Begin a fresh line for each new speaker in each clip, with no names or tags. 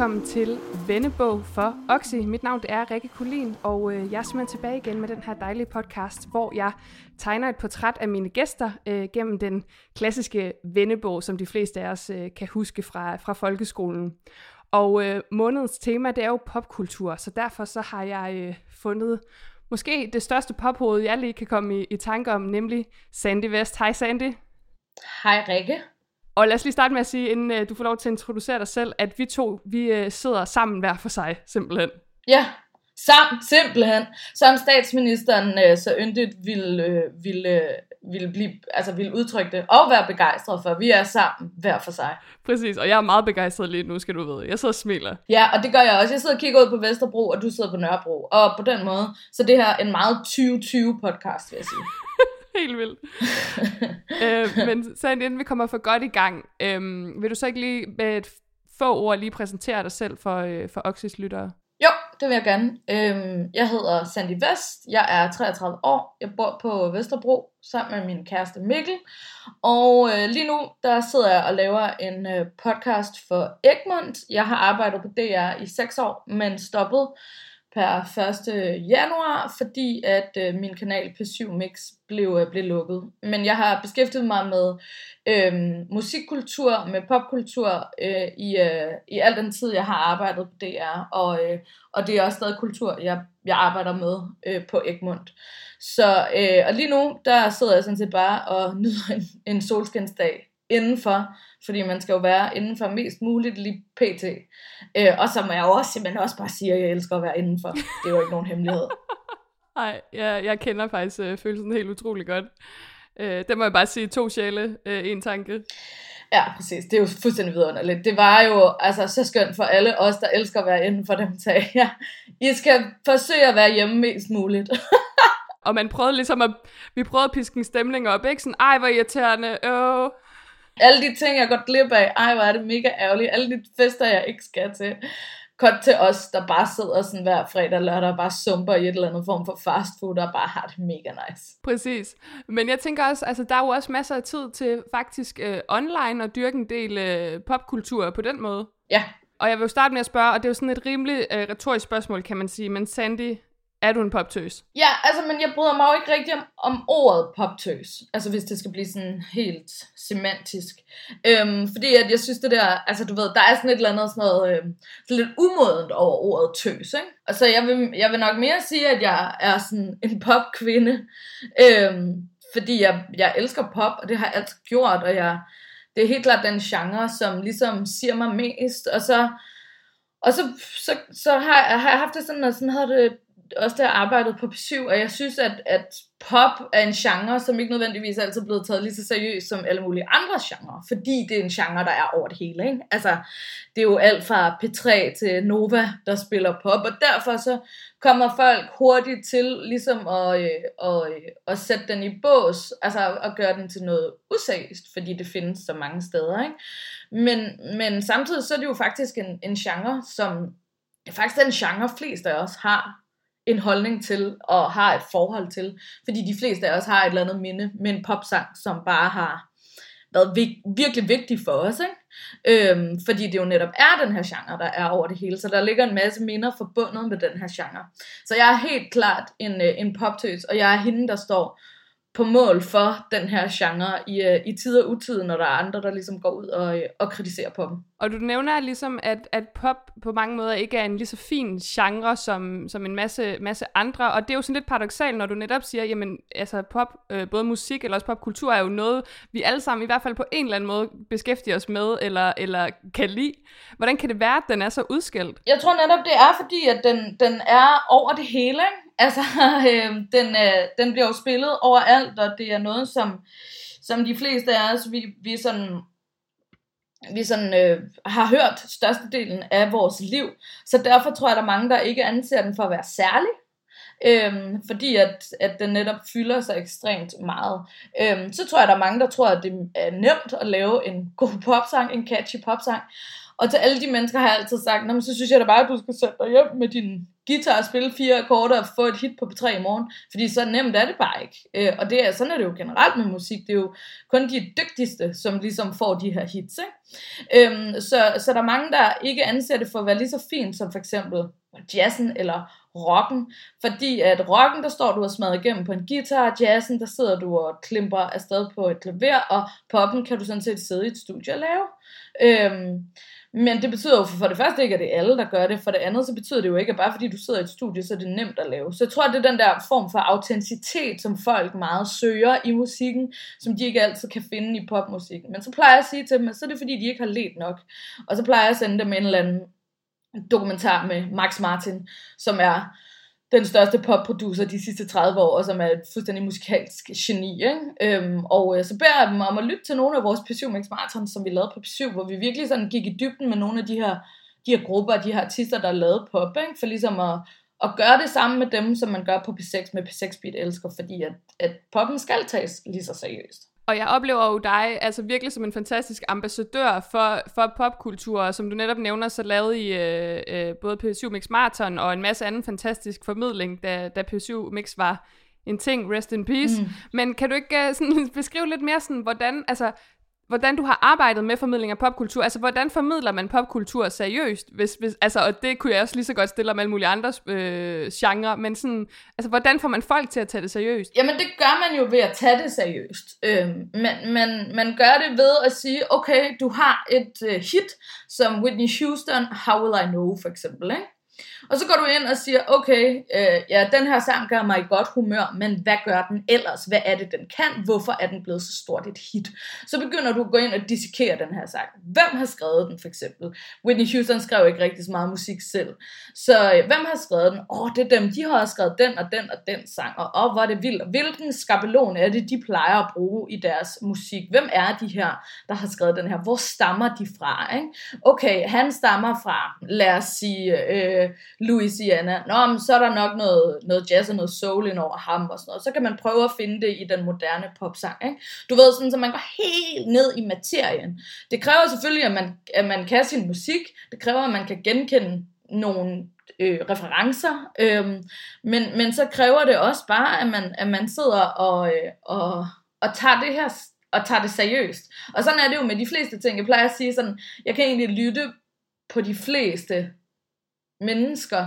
Velkommen til Vennebog for Oxy. Mit navn er Rikke Kulin, og øh, jeg er simpelthen tilbage igen med den her dejlige podcast, hvor jeg tegner et portræt af mine gæster øh, gennem den klassiske vennebog, som de fleste af os øh, kan huske fra, fra folkeskolen. Og øh, månedens tema, det er jo popkultur, så derfor så har jeg øh, fundet måske det største pophoved, jeg lige kan komme i, i tanke om, nemlig Sandy West. Hej Sandy.
Hej Rikke.
Og lad os lige starte med at sige, inden uh, du får lov til at introducere dig selv, at vi to, vi uh, sidder sammen hver for sig, simpelthen.
Ja, sammen, simpelthen. Som statsministeren uh, så yndigt ville, uh, ville, uh, ville, blive, altså ville udtrykke det, og være begejstret for. Vi er sammen hver for sig.
Præcis, og jeg er meget begejstret lige nu, skal du vide. Jeg sidder og smiler.
Ja, og det gør jeg også. Jeg sidder og kigger ud på Vesterbro, og du sidder på Nørrebro. Og på den måde, så det her er en meget 2020 podcast, vil jeg sige.
Helt vildt. øh, men så inden vi kommer for godt i gang, øh, vil du så ikke lige med et få ord lige præsentere dig selv for, øh, for Oxys lyttere?
Jo, det vil jeg gerne. Øhm, jeg hedder Sandy Vest, jeg er 33 år, jeg bor på Vesterbro sammen med min kæreste Mikkel, og øh, lige nu der sidder jeg og laver en øh, podcast for Egmont. Jeg har arbejdet på DR i 6 år, men stoppet per 1. januar, fordi at øh, min kanal P7 Mix blev, øh, blev lukket. Men jeg har beskæftiget mig med øh, musikkultur, med popkultur øh, i, øh, i al den tid, jeg har arbejdet på DR, og, øh, og det er også stadig kultur, jeg, jeg arbejder med øh, på Egmont. Så øh, og lige nu, der sidder jeg sådan set bare og nyder en, en solskinsdag indenfor, fordi man skal jo være indenfor mest muligt lige pt. Øh, og så må jeg jo også simpelthen også bare sige, at jeg elsker at være indenfor. Det er jo ikke nogen hemmelighed.
Nej, jeg, jeg kender faktisk øh, følelsen helt utrolig godt. Øh, det må jeg bare sige, to sjæle, øh, en tanke.
Ja, præcis. Det er jo fuldstændig vidunderligt. Det var jo altså, så skønt for alle os, der elsker at være indenfor dem sagde, ja, I skal forsøge at være hjemme mest muligt.
og man prøvede ligesom at, vi prøvede at piske en stemning op, ikke? Sådan, ej, hvor irriterende, åh,
alle de ting, jeg går glip af, ej, hvor er det mega ærgerligt. Alle de fester, jeg ikke skal til. Godt til os, der bare sidder sådan hver fredag og lørdag og bare sumper i et eller andet form for fast food og bare har det mega nice.
Præcis. Men jeg tænker også, altså der er jo også masser af tid til faktisk øh, online og dyrke en del øh, popkultur på den måde.
Ja.
Og jeg vil jo starte med at spørge, og det er jo sådan et rimelig øh, retorisk spørgsmål, kan man sige, men Sandy, er du en poptøs?
Ja, altså, men jeg bryder mig jo ikke rigtig om, om ordet poptøs. Altså, hvis det skal blive sådan helt semantisk. Øhm, fordi at jeg synes det der, altså du ved, der er sådan et eller andet sådan noget, øhm, sådan lidt umodent over ordet tøs, ikke? Altså, jeg vil, jeg vil nok mere sige, at jeg er sådan en popkvinde. Øhm, fordi jeg, jeg elsker pop, og det har jeg altid gjort, og jeg, det er helt klart den genre, som ligesom siger mig mest, og så, og så, så, så har, har jeg haft det sådan, at sådan havde det også da jeg arbejdede på P7, og jeg synes, at, at pop er en genre, som ikke nødvendigvis er altid blevet taget lige så seriøst som alle mulige andre genrer, fordi det er en genre, der er over det hele. Ikke? Altså, det er jo alt fra P3 til Nova, der spiller pop, og derfor så kommer folk hurtigt til ligesom at, øh, at, øh, at sætte den i bås, altså at gøre den til noget useriøst, fordi det findes så mange steder. Ikke? Men, men samtidig så er det jo faktisk en, en genre, som er faktisk den genre, flest af os har en holdning til og har et forhold til. Fordi de fleste af os har et eller andet minde med en popsang, som bare har været vik- virkelig vigtig for os. Ikke? Øhm, fordi det jo netop er den her genre, der er over det hele. Så der ligger en masse minder forbundet med den her genre. Så jeg er helt klart en, øh, en poptøs, og jeg er hende, der står på mål for den her genre i, uh, i tid og utid, når der er andre, der ligesom går ud og, uh, og kritiserer på dem.
Og du nævner ligesom, at, at pop på mange måder ikke er en lige så fin genre som, som en masse, masse andre, og det er jo sådan lidt paradoxalt, når du netop siger, jamen altså pop, øh, både musik eller også popkultur er jo noget, vi alle sammen i hvert fald på en eller anden måde beskæftiger os med, eller, eller kan lide. Hvordan kan det være, at den er så udskilt?
Jeg tror netop, det er fordi, at den, den er over det hele, ikke? Altså, øh, den, øh, den bliver jo spillet overalt, og det er noget, som, som de fleste af os, vi, vi sådan, vi sådan, øh, har hørt størstedelen af vores liv. Så derfor tror jeg, at der er mange, der ikke anser den for at være særlig. Øhm, fordi at, at den netop fylder sig ekstremt meget. Øhm, så tror jeg, at der er mange, der tror, at det er nemt at lave en god popsang, en catchy popsang. Og til alle de mennesker har jeg altid sagt, Nå, men så synes jeg da bare, at du skal sætte dig hjem med din guitar og spille fire akkorder og få et hit på P3 i morgen. Fordi så nemt er det bare ikke. Øh, og det er, sådan er det jo generelt med musik. Det er jo kun de dygtigste, som ligesom får de her hits. Ikke? Øhm, så, så der er mange, der ikke anser det for at være lige så fint som for eksempel jazzen eller rocken, fordi at rocken, der står du og smadrer igennem på en guitar, jazzen, der sidder du og klimper afsted på et klaver, og poppen kan du sådan set sidde i et studie og lave. Øhm, men det betyder jo for det første ikke, at det er alle, der gør det. For det andet, så betyder det jo ikke, at bare fordi du sidder i et studie, så er det nemt at lave. Så jeg tror, at det er den der form for autenticitet, som folk meget søger i musikken, som de ikke altid kan finde i popmusikken. Men så plejer jeg at sige til dem, at så er det fordi, de ikke har let nok. Og så plejer jeg at sende dem en eller anden dokumentar med Max Martin, som er den største popproducer de sidste 30 år, og som er et fuldstændig musikalsk geni. Ikke? Øhm, og øh, så beder jeg dem om at lytte til nogle af vores P7 Mix Marathon, som vi lavede på P7, hvor vi virkelig sådan gik i dybden med nogle af de her, de her grupper, de her artister, der lavede pop, ikke? for ligesom at, at gøre det samme med dem, som man gør på P6 med P6 Beat Elsker, fordi at, at poppen skal tages lige så seriøst.
Og jeg oplever jo dig altså virkelig som en fantastisk ambassadør for, for popkultur, som du netop nævner, så lavede I øh, øh, både P7 Mix Marathon og en masse anden fantastisk formidling, da, da P7 Mix var en ting, rest in peace. Mm. Men kan du ikke uh, sådan, beskrive lidt mere sådan, hvordan, altså, hvordan du har arbejdet med formidling af popkultur. Altså, hvordan formidler man popkultur seriøst? Hvis, hvis, altså, og det kunne jeg også lige så godt stille om alle mulige andre øh, genrer, men sådan, altså, hvordan får man folk til at tage det seriøst?
Jamen, det gør man jo ved at tage det seriøst. Øh, man, man, man gør det ved at sige, okay, du har et øh, hit, som Whitney Houston, How Will I Know, for eksempel, ikke? Og så går du ind og siger, okay, øh, ja, den her sang gør mig i godt humør, men hvad gør den ellers? Hvad er det, den kan? Hvorfor er den blevet så stort et hit? Så begynder du at gå ind og dissekere den her sang. Hvem har skrevet den, for eksempel? Whitney Houston skrev ikke rigtig så meget musik selv. Så øh, hvem har skrevet den? Åh, oh, det er dem, de har skrevet den og den og den sang. Og åh, oh, hvor er det vildt. Hvilken skabelon er det, de plejer at bruge i deres musik? Hvem er de her, der har skrevet den her? Hvor stammer de fra? Ikke? Okay, han stammer fra, lad os sige, øh, Louisiana. Nå, men så er der nok noget, noget jazz og noget soul ind over ham og sådan noget. Så kan man prøve at finde det i den moderne popsang. Ikke? Du ved, sådan, så man går helt ned i materien. Det kræver selvfølgelig, at man, at man kan sin musik. Det kræver, at man kan genkende nogle øh, referencer. øh, men, men så kræver det også bare, at man, at man sidder og, øh, og, og tager det her og tager det seriøst. Og sådan er det jo med de fleste ting. Jeg plejer at sige sådan, jeg kan egentlig lytte på de fleste mennesker,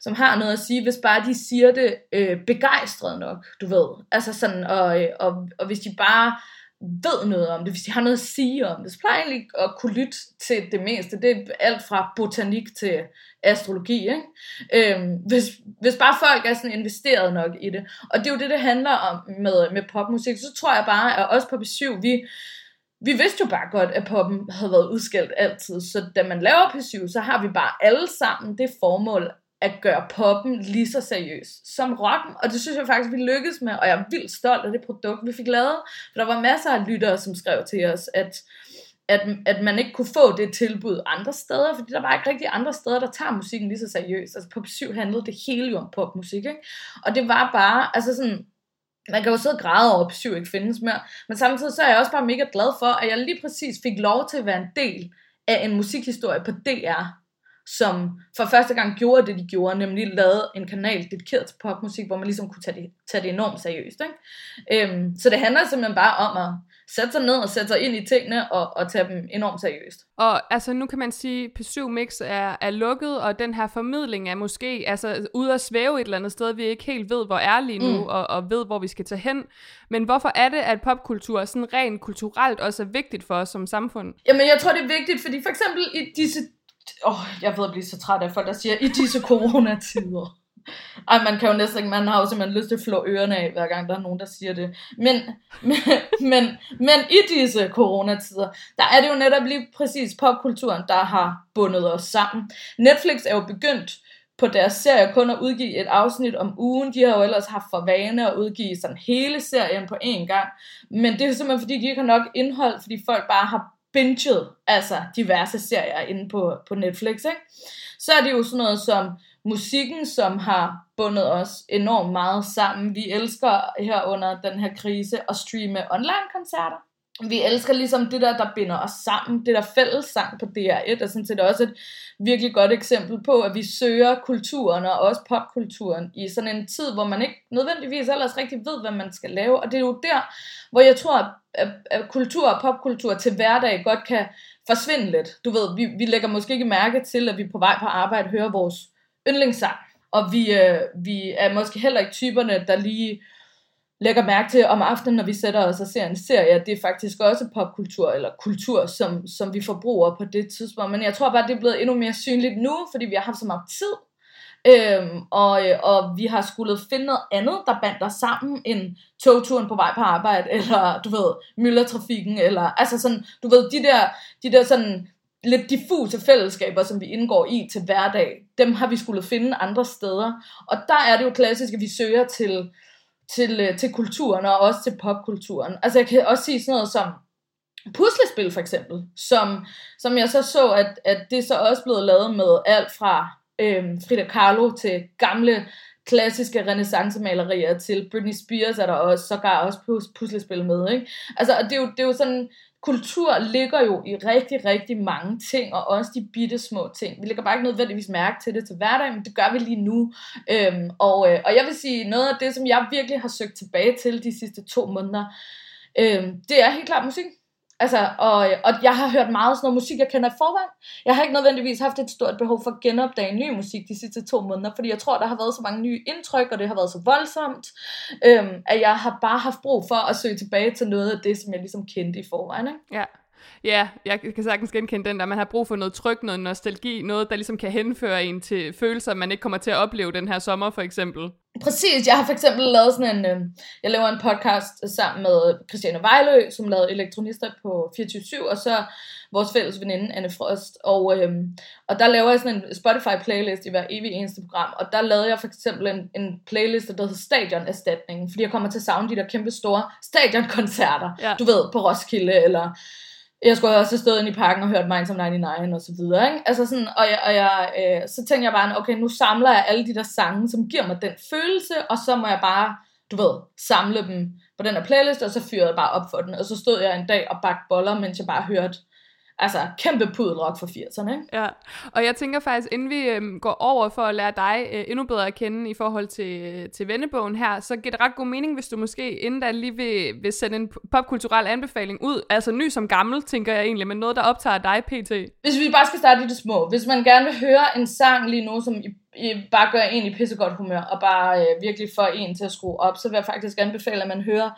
som har noget at sige, hvis bare de siger det øh, begejstret nok, du ved. Altså sådan, og, øh, og, og hvis de bare ved noget om det, hvis de har noget at sige om det, så plejer jeg egentlig at kunne lytte til det meste. Det er alt fra botanik til astrologi, ikke? Øhm, hvis, hvis bare folk er sådan investeret nok i det. Og det er jo det, det handler om med, med popmusik. Så tror jeg bare, at også på B7, vi, vi vidste jo bare godt, at poppen havde været udskældt altid, så da man laver P7, så har vi bare alle sammen det formål at gøre poppen lige så seriøs som rocken, og det synes jeg faktisk, vi lykkedes med, og jeg er vildt stolt af det produkt, vi fik lavet, for der var masser af lyttere, som skrev til os, at, at, at man ikke kunne få det tilbud andre steder, fordi der var ikke rigtig andre steder, der tager musikken lige så seriøst. Altså på 7 handlede det hele jo om popmusik, ikke? Og det var bare, altså sådan, man kan jo sidde og græde over, at syv ikke findes mere, men samtidig så er jeg også bare mega glad for, at jeg lige præcis fik lov til at være en del af en musikhistorie på DR, som for første gang gjorde det, de gjorde, nemlig lavede en kanal dedikeret til popmusik, hvor man ligesom kunne tage det, tage det enormt seriøst. Ikke? Øhm, så det handler simpelthen bare om at sætte sig ned og sætte sig ind i tingene og, og tage dem enormt seriøst.
Og altså nu kan man sige, at P7 Mix er, er lukket, og den her formidling er måske altså, ude at svæve et eller andet sted, vi ikke helt ved, hvor er lige nu, mm. og, og ved, hvor vi skal tage hen. Men hvorfor er det, at popkultur sådan rent kulturelt også er vigtigt for os som samfund?
Jamen jeg tror, det er vigtigt, fordi for eksempel i disse Åh, oh, jeg ved at blive så træt af folk, der siger, i disse coronatider. Ej, man kan jo næsten ikke, man har jo simpelthen lyst til at flå ørerne af, hver gang der er nogen, der siger det. Men, men, men, men i disse coronatider, der er det jo netop lige præcis popkulturen, der har bundet os sammen. Netflix er jo begyndt på deres serie kun at udgive et afsnit om ugen. De har jo ellers haft for vane at udgive sådan hele serien på én gang. Men det er simpelthen fordi, de ikke har nok indhold, fordi folk bare har binget altså diverse serier inde på, på Netflix. Ikke? Så er det jo sådan noget som musikken, som har bundet os enormt meget sammen. Vi elsker her under den her krise at streame online-koncerter. vi elsker ligesom det der, der binder os sammen, det der fællessang på DR1, og sådan set også et virkelig godt eksempel på, at vi søger kulturen og også popkulturen i sådan en tid, hvor man ikke nødvendigvis ellers rigtig ved, hvad man skal lave, og det er jo der, hvor jeg tror, at, at kultur og popkultur til hverdag godt kan forsvinde lidt. Du ved, vi, vi lægger måske ikke mærke til, at vi på vej på arbejde hører vores yndlingssang, og vi, øh, vi er måske heller ikke typerne, der lige lægger mærke til om aftenen, når vi sætter os og ser en serie, det er faktisk også popkultur, eller kultur, som, som vi forbruger på det tidspunkt. Men jeg tror bare, det er blevet endnu mere synligt nu, fordi vi har haft så meget tid, øhm, og, øh, og vi har skulle finde noget andet, der bander sammen end togturen på vej på arbejde, eller du ved, myldretrafikken, eller altså sådan, du ved, de der, de der sådan lidt diffuse fællesskaber, som vi indgår i til hverdag, dem har vi skulle finde andre steder. Og der er det jo klassisk, at vi søger til til, øh, til kulturen og også til popkulturen. Altså jeg kan også sige sådan noget som puslespil for eksempel, som, som jeg så så, at, at det så også blevet lavet med alt fra øhm, Frida Kahlo til gamle klassiske renaissancemalerier til Britney Spears er der også sågar også puslespil med, ikke? Altså, og det er jo, det er jo sådan, kultur ligger jo i rigtig, rigtig mange ting, og også de bitte små ting. Vi lægger bare ikke nødvendigvis mærke til det til hverdag, men det gør vi lige nu. Øhm, og, øh, og jeg vil sige, noget af det, som jeg virkelig har søgt tilbage til de sidste to måneder, øh, det er helt klart musik. Altså, og, og jeg har hørt meget sådan noget musik, jeg kender i forvejen. Jeg har ikke nødvendigvis haft et stort behov for at genopdage ny musik de sidste to måneder, fordi jeg tror, der har været så mange nye indtryk, og det har været så voldsomt, øhm, at jeg har bare haft brug for at søge tilbage til noget af det, som jeg ligesom kendte i forvejen. Ikke?
Ja. Ja, jeg kan sagtens genkende den der, man har brug for noget tryk, noget nostalgi, noget, der ligesom kan henføre en til følelser, man ikke kommer til at opleve den her sommer, for eksempel.
Præcis, jeg har for eksempel lavet sådan en, øh, jeg laver en podcast sammen med Christiane Vejlø, som lavede elektronister på 24 og så vores fælles veninde, Anne Frost, og, øh, og der laver jeg sådan en Spotify-playlist i hver evig eneste program, og der lavede jeg for eksempel en, en playlist, der hedder Stadionerstatningen, fordi jeg kommer til at savne de der kæmpe store stadionkoncerter, ja. du ved, på Roskilde, eller jeg skulle også have stået inde i parken og hørt Minds of 99 og så videre, ikke? Altså sådan, og, jeg, og jeg, øh, så tænkte jeg bare, okay, nu samler jeg alle de der sange, som giver mig den følelse, og så må jeg bare, du ved, samle dem på den her playlist, og så fyrede jeg bare op for den, og så stod jeg en dag og bagte boller, mens jeg bare hørte altså kæmpe pudelrock for 80'erne. Ikke?
Ja, og jeg tænker faktisk, inden vi øhm, går over for at lære dig øh, endnu bedre at kende i forhold til, til vennebogen her, så giver det ret god mening, hvis du måske inden da lige vil, vil sende en popkulturel anbefaling ud, altså ny som gammel, tænker jeg egentlig, men noget, der optager dig pt.
Hvis vi bare skal starte i det små, hvis man gerne vil høre en sang lige nu, som i, i bare gør en i pissegodt humør, og bare øh, virkelig får en til at skrue op, så vil jeg faktisk anbefale, at man hører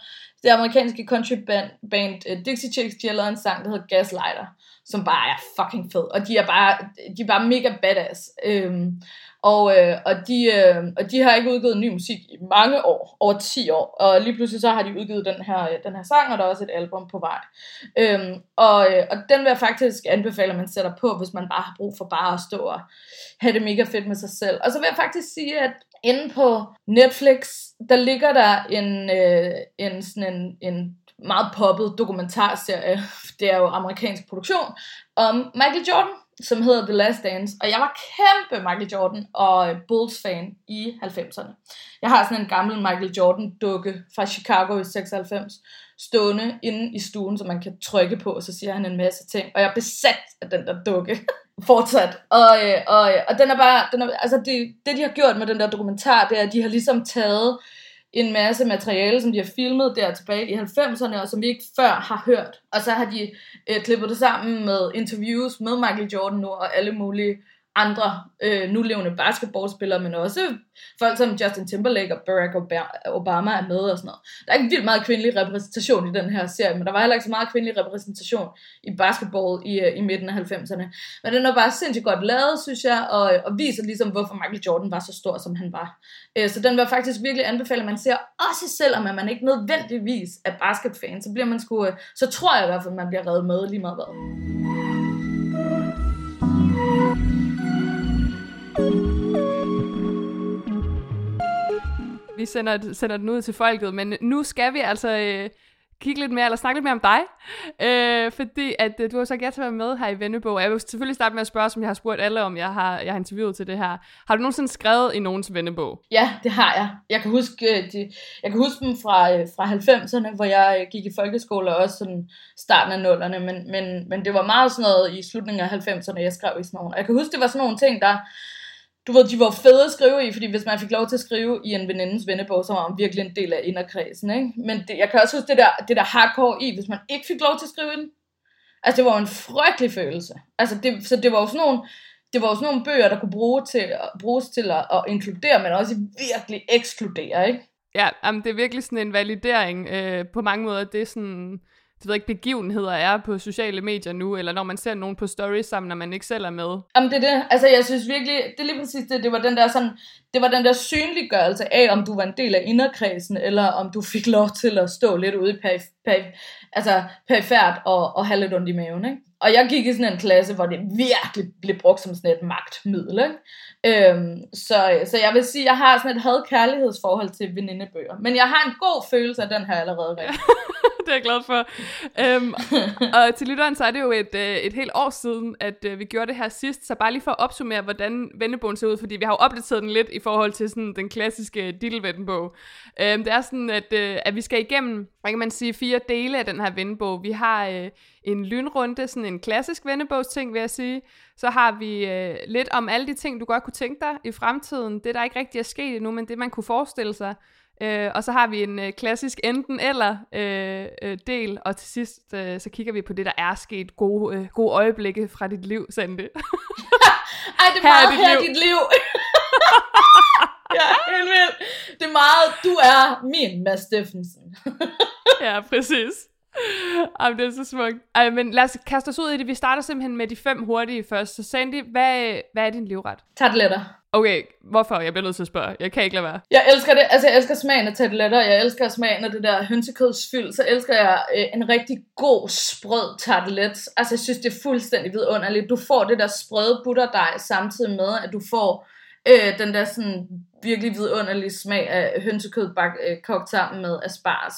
det amerikanske country band, band uh, Dixie Chicks, de har lavet en sang, der hedder Gaslighter som bare er fucking fed, og de er bare, de er bare mega badass. Øhm, og, øh, og, de, øh, og de har ikke udgivet ny musik i mange år, over 10 år, og lige pludselig så har de udgivet den her, øh, den her sang, og der er også et album på vej. Øhm, og, øh, og den vil jeg faktisk anbefale, at man sætter på, hvis man bare har brug for bare at stå og have det mega fedt med sig selv. Og så vil jeg faktisk sige, at inde på Netflix, der ligger der en, øh, en, sådan en, en meget poppet dokumentarserie, det er jo amerikansk produktion, om Michael Jordan, som hedder The Last Dance. Og jeg var kæmpe Michael Jordan og øh, Bulls-fan i 90'erne. Jeg har sådan en gammel Michael Jordan-dukke fra Chicago i 96, stående inde i stuen, som man kan trykke på, og så siger han en masse ting. Og jeg er besat af den der dukke fortsat. Og, øh, og, og den er bare, den er, altså det, det de har gjort med den der dokumentar, det er, at de har ligesom taget en masse materiale, som de har filmet der tilbage i 90'erne, og som vi ikke før har hørt. Og så har de øh, klippet det sammen med interviews med Michael Jordan nu, og alle mulige andre øh, nulevende basketballspillere, men også folk som Justin Timberlake og Barack Obama er med og sådan noget. Der er ikke vildt meget kvindelig repræsentation i den her serie, men der var heller ikke så meget kvindelig repræsentation i basketball i, øh, i midten af 90'erne. Men den er bare sindssygt godt lavet, synes jeg, og, øh, og viser ligesom, hvorfor Michael Jordan var så stor, som han var. Øh, så den vil jeg faktisk virkelig anbefale, at man ser, også selvom at man ikke nødvendigvis er basketfan, så bliver man sgu, øh, så tror jeg i hvert fald, at man bliver reddet med lige meget hvad.
Vi sender, sender den ud til folket, men nu skal vi altså øh, kigge lidt mere, eller snakke lidt mere om dig, øh, fordi at øh, du har sagt ja til at være med her i Vennebog. Jeg vil selvfølgelig starte med at spørge, som jeg har spurgt alle om, jeg har, jeg har interviewet til det her. Har du nogensinde skrevet i nogens Vennebog?
Ja, det har jeg. Jeg kan huske, øh, de, jeg kan huske dem fra, øh, fra 90'erne, hvor jeg øh, gik i folkeskole, og også sådan starten af nullerne, men, men, men det var meget sådan noget i slutningen af 90'erne, jeg skrev i sådan nogle. Og jeg kan huske, det var sådan nogle ting, der du ved, de var fede at skrive i, fordi hvis man fik lov til at skrive i en venindens vennebog, så var man virkelig en del af inderkredsen, ikke? Men det, jeg kan også huske det der, det der hardcore i, hvis man ikke fik lov til at skrive i den. Altså, det var jo en frygtelig følelse. Altså, det, så det var jo sådan nogle, det var jo sådan nogle bøger, der kunne bruge til, bruges til at, at inkludere, men også virkelig ekskludere, ikke?
Ja, jamen, det er virkelig sådan en validering øh, på mange måder. Det er sådan det ved ikke, begivenheder er på sociale medier nu, eller når man ser nogen på stories sammen, når man ikke selv er med.
Jamen det er det. Altså jeg synes virkelig, det er lige præcis det, det var den der sådan, det var den der synliggørelse af, om du var en del af inderkredsen, eller om du fik lov til at stå lidt ude i perif- perif- altså perifært og, og have lidt ondt i maven. Ikke? Og jeg gik i sådan en klasse, hvor det virkelig blev brugt som sådan et magtmiddel. Ikke? Øhm, så, så jeg vil sige, jeg har sådan et had-kærlighedsforhold til venindebøger. Men jeg har en god følelse af den her allerede.
det er jeg glad for. Øhm, og til lytteren, så er det jo et, øh, et helt år siden, at øh, vi gjorde det her sidst. Så bare lige for at opsummere, hvordan vennebogen ser ud, fordi vi har jo opdateret den lidt i forhold til sådan den klassiske Dittelvennebog. Øhm, det er sådan, at, øh, at vi skal igennem, hvad kan man sige, fire dele af den her vennebog. Vi har øh, en lynrunde, sådan en klassisk vennebogsting, vil jeg sige. Så har vi øh, lidt om alle de ting, du godt kunne tænke dig i fremtiden. Det, der ikke rigtig er sket endnu, men det, man kunne forestille sig. Øh, og så har vi en øh, klassisk enten eller øh, øh, del, og til sidst øh, så kigger vi på det, der er sket gode, øh, gode øjeblikke fra dit liv, Sande.
Ej, det er her meget er dit her liv. dit liv. ja, helt vildt. Det er meget, du er min Mads Steffensen.
ja, præcis. Jamen, det er så smukt. Ej, men lad os kaste os ud i det. Vi starter simpelthen med de fem hurtige først. Så Sandy, hvad, hvad er din livret?
Tarteletter.
Okay, hvorfor? Jeg bliver nødt til at spørge. Jeg kan ikke lade være.
Jeg elsker det. Altså, jeg elsker smagen af tarteletter. Jeg elsker smagen af det der hønsekødsfyld. Så elsker jeg øh, en rigtig god sprød tartelet. Altså, jeg synes, det er fuldstændig vidunderligt. Du får det der sprøde butterdej samtidig med, at du får øh, den der sådan virkelig vidunderlige smag af hønsekød bak, øh, kogt sammen med asparges.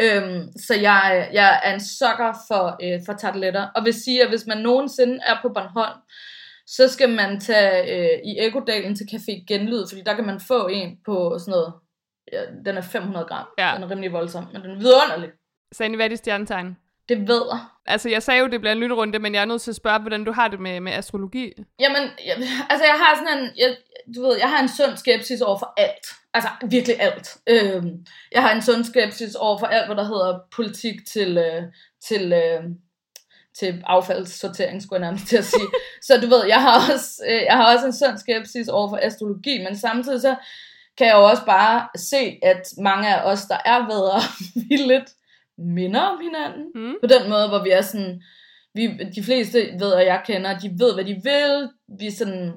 Øhm, så jeg, jeg er en sokker for, øh, for tarteletter, og vil sige, at hvis man nogensinde er på Bornholm, så skal man tage øh, i Ekodalen til Café Genlyd, fordi der kan man få en på sådan noget, ja, den er 500 gram, ja. den er rimelig voldsom, men den er vidunderlig.
Sandy, hvad er dit stjernetegn?
Det ved jeg.
Altså, jeg sagde jo, det bliver en lynrunde, men jeg er nødt til at spørge, hvordan du har det med, med astrologi.
Jamen, jeg, altså, jeg har sådan en, jeg, du ved, jeg har en sund skepsis over for alt. Altså, virkelig alt. Øhm, jeg har en sund skepsis over for alt, hvad der hedder politik til, øh, til, øh, til affaldssortering, skulle jeg nærmest til at sige. så du ved, jeg har, også, øh, jeg har også en sund skepsis over for astrologi, men samtidig så kan jeg jo også bare se, at mange af os, der er vedere, vi lidt minder om hinanden. Mm. På den måde, hvor vi er sådan, vi, de fleste ved, at jeg kender, de ved, hvad de vil. Vi er sådan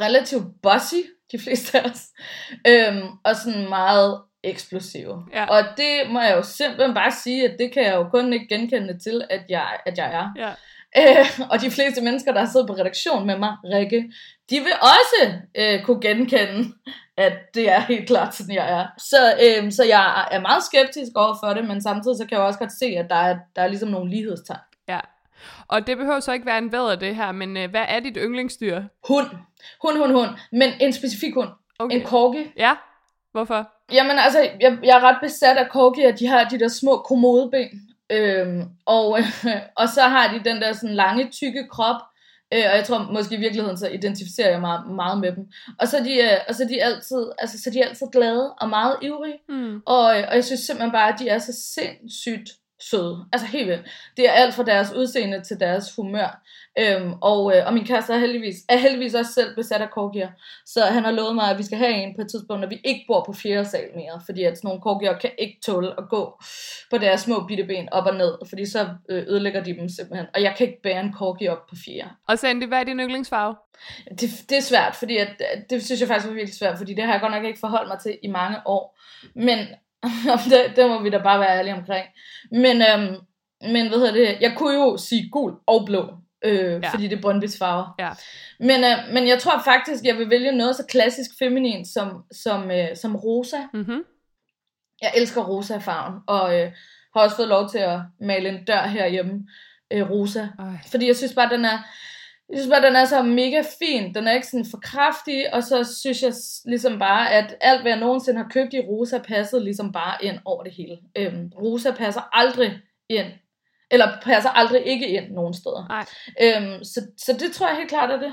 relativt bossy, de fleste af os. Øhm, og sådan meget eksplosive. Ja. Og det må jeg jo simpelthen bare sige, at det kan jeg jo kun ikke genkende til, at jeg, at jeg er. Ja. Øh, og de fleste mennesker, der har siddet på redaktion med mig, Rikke, de vil også øh, kunne genkende, at det er helt klart sådan, jeg er. Så, øh, så jeg er meget skeptisk over for det, men samtidig så kan jeg også godt se, at der er, der er ligesom nogle lighedstegn.
Ja, og det behøver så ikke være en vædder det her, men øh, hvad er dit yndlingsdyr?
Hund. Hund, hund, hund. Men en specifik hund. Okay. En korgi.
Ja, hvorfor?
Jamen altså, jeg, jeg er ret besat af korgier. De har de der små kommodeben. Øhm, og, øh, og så har de den der sådan lange, tykke krop, øh, og jeg tror måske i virkeligheden, så identificerer jeg mig meget med dem. Og så er de, øh, og så er de, altid, altså, så er de altid glade og meget ivrige, mm. og, øh, og jeg synes simpelthen bare, at de er så sindssygt søde. Altså helt vildt. Det er alt fra deres udseende til deres humør. Øhm, og, øh, og min kæreste er heldigvis, er heldigvis også selv besat af korgier. Så han har lovet mig, at vi skal have en på et tidspunkt, når vi ikke bor på fjerde sal mere. Fordi at sådan nogle korgier kan ikke tåle at gå på deres små bitte ben op og ned. Fordi så øh, ødelægger de dem simpelthen. Og jeg kan ikke bære en korgi op på fjerde.
Og Sandy, hvad er din yndlingsfarve?
Det, det er svært, fordi at, det synes jeg faktisk var virkelig svært, fordi det har jeg godt nok ikke forholdt mig til i mange år. Men det, det må vi da bare være ærlige omkring. Men, øhm, men hvad hedder det? Jeg kunne jo sige gul og blå, øh, ja. fordi det er Brøndby's farver. Ja. Men, øh, men jeg tror faktisk, jeg vil vælge noget så klassisk feminin som, som, øh, som rosa. Mm-hmm. Jeg elsker rosa farven, og, øh, har også fået lov til at male en dør herhjemme, øh, rosa.
Ej.
Fordi jeg synes bare, den er, jeg synes bare, den er så mega fin. Den er ikke sådan for kraftig, og så synes jeg ligesom bare, at alt, hvad jeg nogensinde har købt i rosa, passede ligesom bare ind over det hele. Øhm, rosa passer aldrig ind, eller passer aldrig ikke ind nogen steder.
Nej.
Øhm, så, så det tror jeg helt klart er det.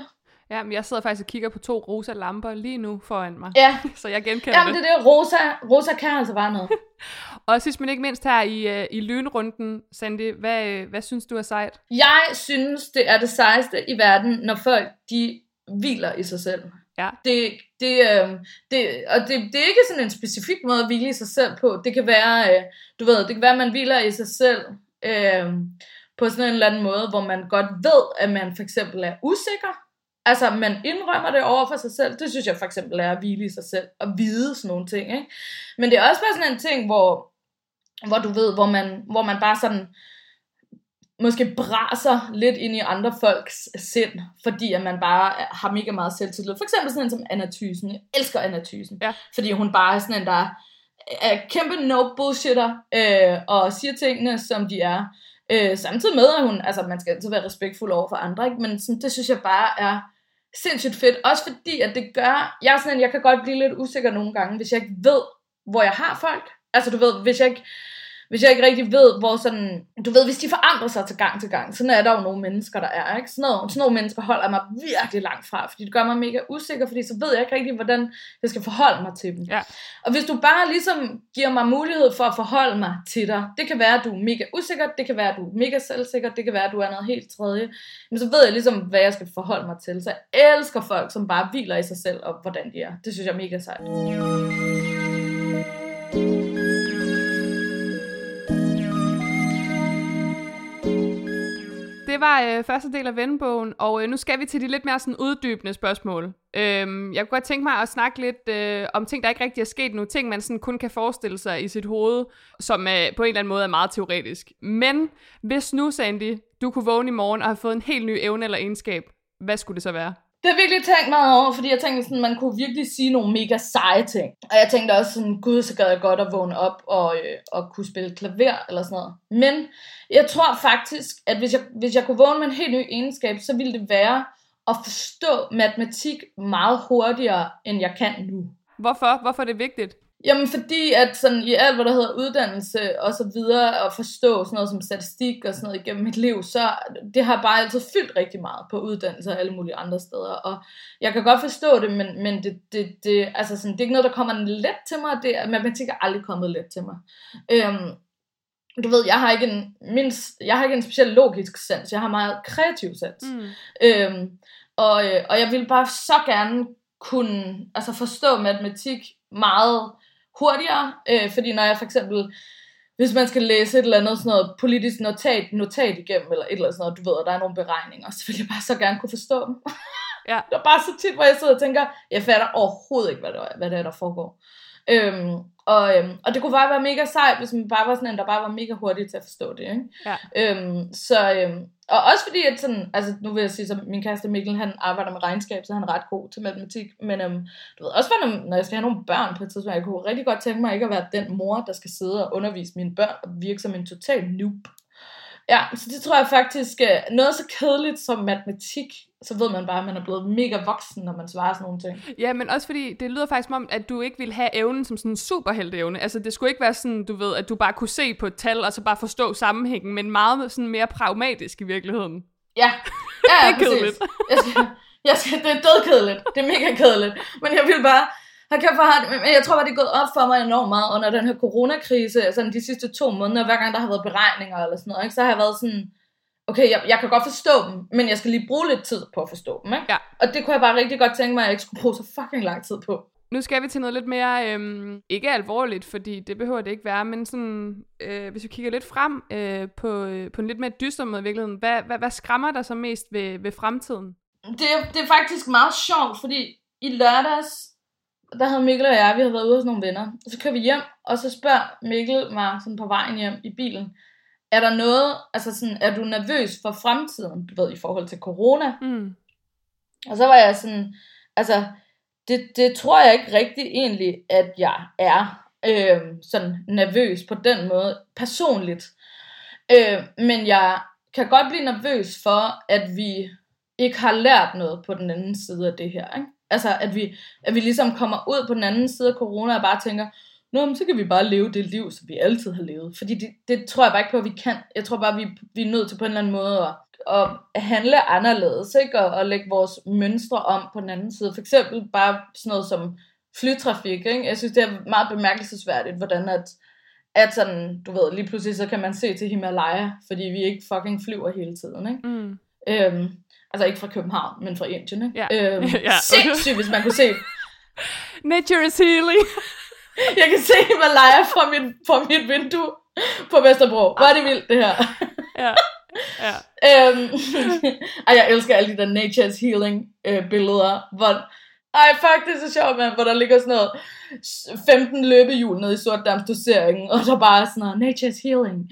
Ja, men jeg sidder faktisk og kigger på to rosa lamper lige nu foran mig.
Ja,
Så jeg genkender
Jamen,
det.
det er det. Rosa, rosa kan altså bare noget.
Og sidst men ikke mindst her i, uh, i lynrunden, Sandy, hvad, øh, hvad synes du er sejt?
Jeg synes, det er det sejeste i verden, når folk de hviler i sig selv.
Ja.
Det, det, øh, det, og det, det er ikke sådan en specifik måde at hvile i sig selv på. Det kan være, øh, du ved, det kan være, at man hviler i sig selv øh, på sådan en eller anden måde, hvor man godt ved, at man for eksempel er usikker. Altså, man indrømmer det over for sig selv. Det synes jeg for eksempel er at hvile i sig selv. Og vide sådan nogle ting, ikke? Men det er også bare sådan en ting, hvor, hvor du ved, hvor man, hvor man bare sådan måske braser lidt ind i andre folks sind, fordi at man bare har mega meget selvtillid. For eksempel sådan en som Anna Thysen. Jeg elsker Anna Thysen.
Ja.
Fordi hun bare er sådan en, der er kæmpe no bullshitter, øh, og siger tingene, som de er. Øh, samtidig med, at hun, altså man skal altid være respektfuld over for andre, ikke? men sådan, det synes jeg bare er sindssygt fedt. Også fordi, at det gør, jeg er sådan jeg kan godt blive lidt usikker nogle gange, hvis jeg ikke ved, hvor jeg har folk. Altså du ved, hvis jeg ikke, hvis jeg ikke rigtig ved, hvor sådan, du ved, hvis de forandrer sig til gang til gang, sådan er der jo nogle mennesker, der er, ikke? Sådan, noget, sådan nogle mennesker holder mig virkelig langt fra, fordi det gør mig mega usikker, fordi så ved jeg ikke rigtig, hvordan jeg skal forholde mig til dem.
Ja.
Og hvis du bare ligesom giver mig mulighed for at forholde mig til dig, det kan være, at du er mega usikker, det kan være, at du er mega selvsikker, det kan være, at du er noget helt tredje, men så ved jeg ligesom, hvad jeg skal forholde mig til. Så jeg elsker folk, som bare hviler i sig selv, og hvordan de er. Det synes jeg er mega sejt.
Det var øh, første del af vennebogen, og øh, nu skal vi til de lidt mere sådan uddybende spørgsmål. Øhm, jeg kunne godt tænke mig at snakke lidt øh, om ting, der ikke rigtig er sket nu. Ting, man sådan kun kan forestille sig i sit hoved, som øh, på en eller anden måde er meget teoretisk. Men hvis nu, Sandy, du kunne vågne i morgen og have fået en helt ny evne eller egenskab, hvad skulle det så være?
Det har jeg virkelig tænkt meget over, fordi jeg tænkte sådan, man kunne virkelig sige nogle mega seje ting. Og jeg tænkte også sådan, gud, så gad jeg godt at vågne op og, øh, og kunne spille klaver eller sådan noget. Men jeg tror faktisk, at hvis jeg, hvis jeg kunne vågne med en helt ny egenskab, så ville det være at forstå matematik meget hurtigere, end jeg kan nu.
Hvorfor? Hvorfor er det vigtigt?
Jamen fordi, at sådan i alt, hvad der hedder uddannelse og så videre, og forstå sådan noget som statistik og sådan noget igennem mit liv, så det har bare altid fyldt rigtig meget på uddannelse og alle mulige andre steder. Og jeg kan godt forstå det, men, men det, det, det, altså sådan, det er ikke noget, der kommer let til mig. Det, matematik er aldrig kommet let til mig. Øhm, du ved, jeg har ikke en, mindst, jeg har ikke en speciel logisk sans, jeg har meget kreativ sans.
Mm.
Øhm, og, øh, og jeg ville bare så gerne kunne altså forstå matematik meget hurtigere, øh, fordi når jeg for eksempel, hvis man skal læse et eller andet sådan noget politisk notat, notat igennem, eller et eller andet sådan noget, du ved, og der er nogle beregninger, så vil jeg bare så gerne kunne forstå dem.
Ja.
Det er bare så tit, hvor jeg sidder og tænker, jeg fatter overhovedet ikke, hvad det er, hvad det er der foregår. Øhm, og, øhm, og det kunne bare være mega sejt, hvis man bare var sådan en, der bare var mega hurtig til at forstå det. Ikke?
Ja.
Øhm, så, øhm, og også fordi, at sådan, altså nu vil jeg sige, at min kæreste Mikkel, han arbejder med regnskab, så han er ret god til matematik, men øhm, du ved, også når, når jeg skal have nogle børn på et tidspunkt, jeg kunne rigtig godt tænke mig ikke at være den mor, der skal sidde og undervise mine børn og virke som en total noob. Ja, så det tror jeg faktisk, øh, noget så kedeligt som matematik, så ved man bare, at man er blevet mega voksen, når man svarer sådan nogle ting.
Ja, men også fordi, det lyder faktisk som om, at du ikke ville have evnen som sådan en superhelteevne. Altså, det skulle ikke være sådan, du ved, at du bare kunne se på et tal, og så bare forstå sammenhængen, men meget sådan mere pragmatisk i virkeligheden.
Ja, ja, ja
Det er kedeligt.
Jeg skal, jeg skal, det er dødkedeligt. Det er mega kedeligt. Men jeg vil bare... Jeg, kan for, men jeg tror bare, det er gået op for mig enormt meget under den her coronakrise, altså de sidste to måneder, hver gang der har været beregninger eller sådan noget, ikke, så har jeg været sådan, okay, jeg, jeg kan godt forstå dem, men jeg skal lige bruge lidt tid på at forstå dem. Ikke?
Ja.
Og det kunne jeg bare rigtig godt tænke mig, at jeg ikke skulle bruge så fucking lang tid på.
Nu skal vi til noget lidt mere, øhm, ikke alvorligt, fordi det behøver det ikke være, men sådan, øh, hvis vi kigger lidt frem øh, på, øh, på en lidt mere dyster måde i virkeligheden, hvad, hvad, hvad skræmmer dig så mest ved, ved fremtiden?
Det, er- det er faktisk meget sjovt, fordi i lørdags, der havde Mikkel og jeg, vi havde været ude hos nogle venner. Og så kører vi hjem, og så spørger Mikkel mig sådan på vejen hjem i bilen, er der noget, altså sådan, er du nervøs for fremtiden, du ved, i forhold til corona?
Mm.
Og så var jeg sådan, altså, det, det tror jeg ikke rigtigt egentlig, at jeg er. øh, sådan nervøs på den måde, personligt. Øh, men jeg kan godt blive nervøs for, at vi ikke har lært noget på den anden side af det her. Ikke? Altså, at vi, at vi ligesom kommer ud på den anden side af corona og bare tænker, Nå, men så kan vi bare leve det liv, som vi altid har levet. Fordi det, det tror jeg bare ikke på, at vi kan. Jeg tror bare, at vi, vi er nødt til på en eller anden måde at, at handle anderledes, ikke? Og, og lægge vores mønstre om på den anden side. For eksempel bare sådan noget som flytrafik, ikke? Jeg synes, det er meget bemærkelsesværdigt, hvordan at, at sådan, du ved, lige pludselig så kan man se til Himalaya, fordi vi ikke fucking flyver hele tiden, ikke? Mm. Øhm, altså ikke fra København, men fra Indien, ikke? Ja. Øhm, ja. Sindssygt, hvis man kunne se.
Nature is healing.
Jeg kan se Himalaya fra mit, fra mit vindue på Vesterbro. Hvor er det vildt, det her. Ja. Ja. øhm, ej, jeg elsker alle de der Nature's Healing øh, billeder, hvor ej, fuck, det er så sjovt, man, hvor der ligger sådan noget 15 løbehjul nede i sortdamsdoseringen, og der bare er sådan noget Nature's Healing.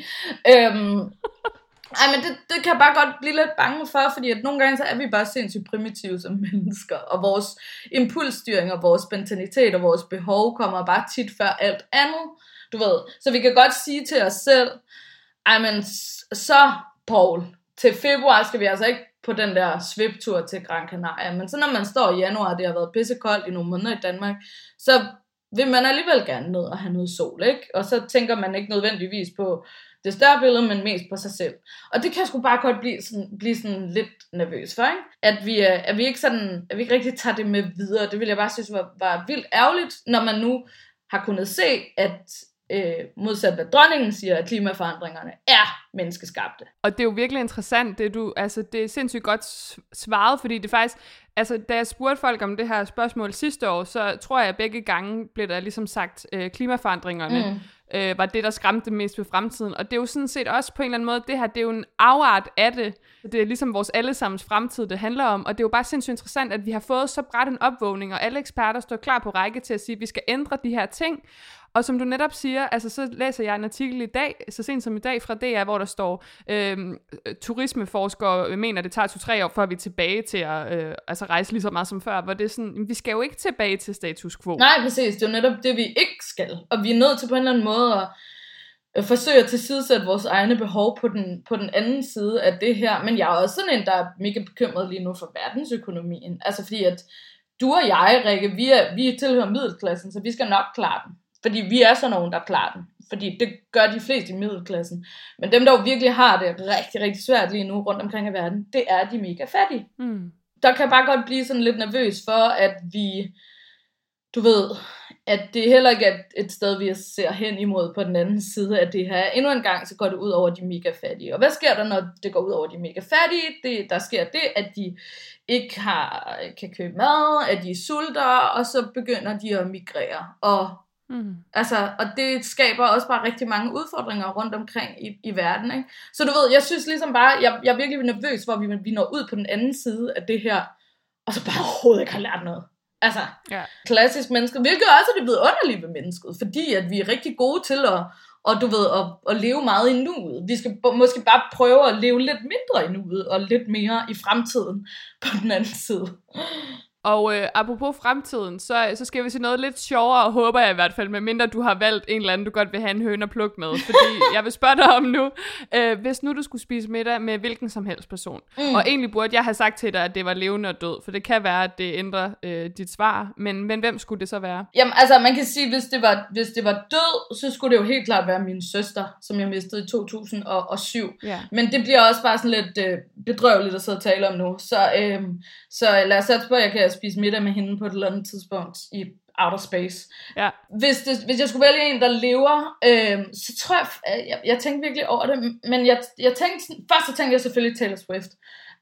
Øhm, ej, men det, det kan jeg bare godt blive lidt bange for, fordi at nogle gange så er vi bare sindssygt primitive som mennesker, og vores impulsstyring og vores spontanitet og vores behov kommer bare tit før alt andet, du ved. Så vi kan godt sige til os selv, ej, men så, Paul, til februar skal vi altså ikke på den der sviptur til Gran Canaria, men så når man står i januar, det har været pissekoldt i nogle måneder i Danmark, så vil man alligevel gerne ned og have noget sol, ikke? Og så tænker man ikke nødvendigvis på, det større billede, men mest på sig selv. Og det kan jeg sgu bare godt blive sådan, blive sådan lidt nervøs for, ikke? At vi, at vi ikke sådan, at vi ikke rigtig tager det med videre. Det vil jeg bare synes var, var vildt ærgerligt, når man nu har kunnet se, at øh, modsat hvad dronningen siger, at klimaforandringerne er menneskeskabte.
Og det er jo virkelig interessant, det du, altså det er sindssygt godt svaret, fordi det faktisk, altså da jeg spurgte folk om det her spørgsmål sidste år, så tror jeg at begge gange blev der ligesom sagt øh, klimaforandringerne. Mm øh, var det, der skræmte mest ved fremtiden. Og det er jo sådan set også på en eller anden måde, det her, det er jo en afart af det. Det er ligesom vores allesammens fremtid, det handler om. Og det er jo bare sindssygt interessant, at vi har fået så bræt en opvågning, og alle eksperter står klar på række til at sige, at vi skal ændre de her ting. Og som du netop siger, altså så læser jeg en artikel i dag, så sent som i dag fra DR, hvor der står, øhm, øh, turismeforskere mener, det tager to-tre år, før vi er tilbage til at øh, altså rejse lige så meget som før, hvor det er sådan, vi skal jo ikke tilbage til status quo.
Nej, præcis, det er jo netop det, vi ikke skal. Og vi er nødt til på en eller anden måde at øh, forsøge at tilsidesætte vores egne behov på den, på den anden side af det her. Men jeg er også sådan en, der er mega bekymret lige nu for verdensøkonomien. Altså fordi at du og jeg, Rikke, vi, er, vi tilhører middelklassen, så vi skal nok klare den. Fordi vi er så nogen, der klarer den. Fordi det gør de fleste i middelklassen. Men dem, der jo virkelig har det rigtig, rigtig svært lige nu rundt omkring i verden, det er de mega fattige. Mm. Der kan jeg bare godt blive sådan lidt nervøs for, at vi, du ved, at det heller ikke er et sted, vi ser hen imod på den anden side af det her. Endnu en gang, så går det ud over de mega fattige. Og hvad sker der, når det går ud over de mega fattige? Det, der sker det, at de ikke har, kan købe mad, at de sulter, og så begynder de at migrere. Og Mm. Altså, og det skaber også bare rigtig mange udfordringer rundt omkring i, i verden. Ikke? Så du ved, jeg synes ligesom bare, jeg, jeg er virkelig nervøs, hvor vi, vi når ud på den anden side af det her, og så bare overhovedet ikke har lært noget. Altså, ja. klassisk menneske, hvilket også er det blevet underligt ved mennesket, fordi at vi er rigtig gode til at, og du ved, at, at leve meget i nuet. Vi skal måske bare prøve at leve lidt mindre i nuet, og lidt mere i fremtiden på den anden side.
Og øh, apropos fremtiden, så, så skal vi se noget lidt sjovere, håber jeg i hvert fald, medmindre du har valgt en eller anden, du godt vil have en høne og pluk med. Fordi jeg vil spørge dig om nu, øh, hvis nu du skulle spise middag med hvilken som helst person, mm. og egentlig burde jeg have sagt til dig, at det var levende og død, for det kan være, at det ændrer øh, dit svar, men, men hvem skulle det så være?
Jamen altså, man kan sige, hvis det, var, hvis det var død, så skulle det jo helt klart være min søster, som jeg mistede i 2007. Ja. Men det bliver også bare sådan lidt øh, bedrøveligt at sidde og tale om nu. Så, øh, så lad os sætte på, at jeg kan spise middag med hende på et eller andet tidspunkt i outer space. Ja. Hvis, det, hvis jeg skulle vælge en, der lever, øh, så tror jeg, jeg, jeg tænkte virkelig over det, men jeg, jeg tænkte, først så tænkte jeg selvfølgelig Taylor Swift,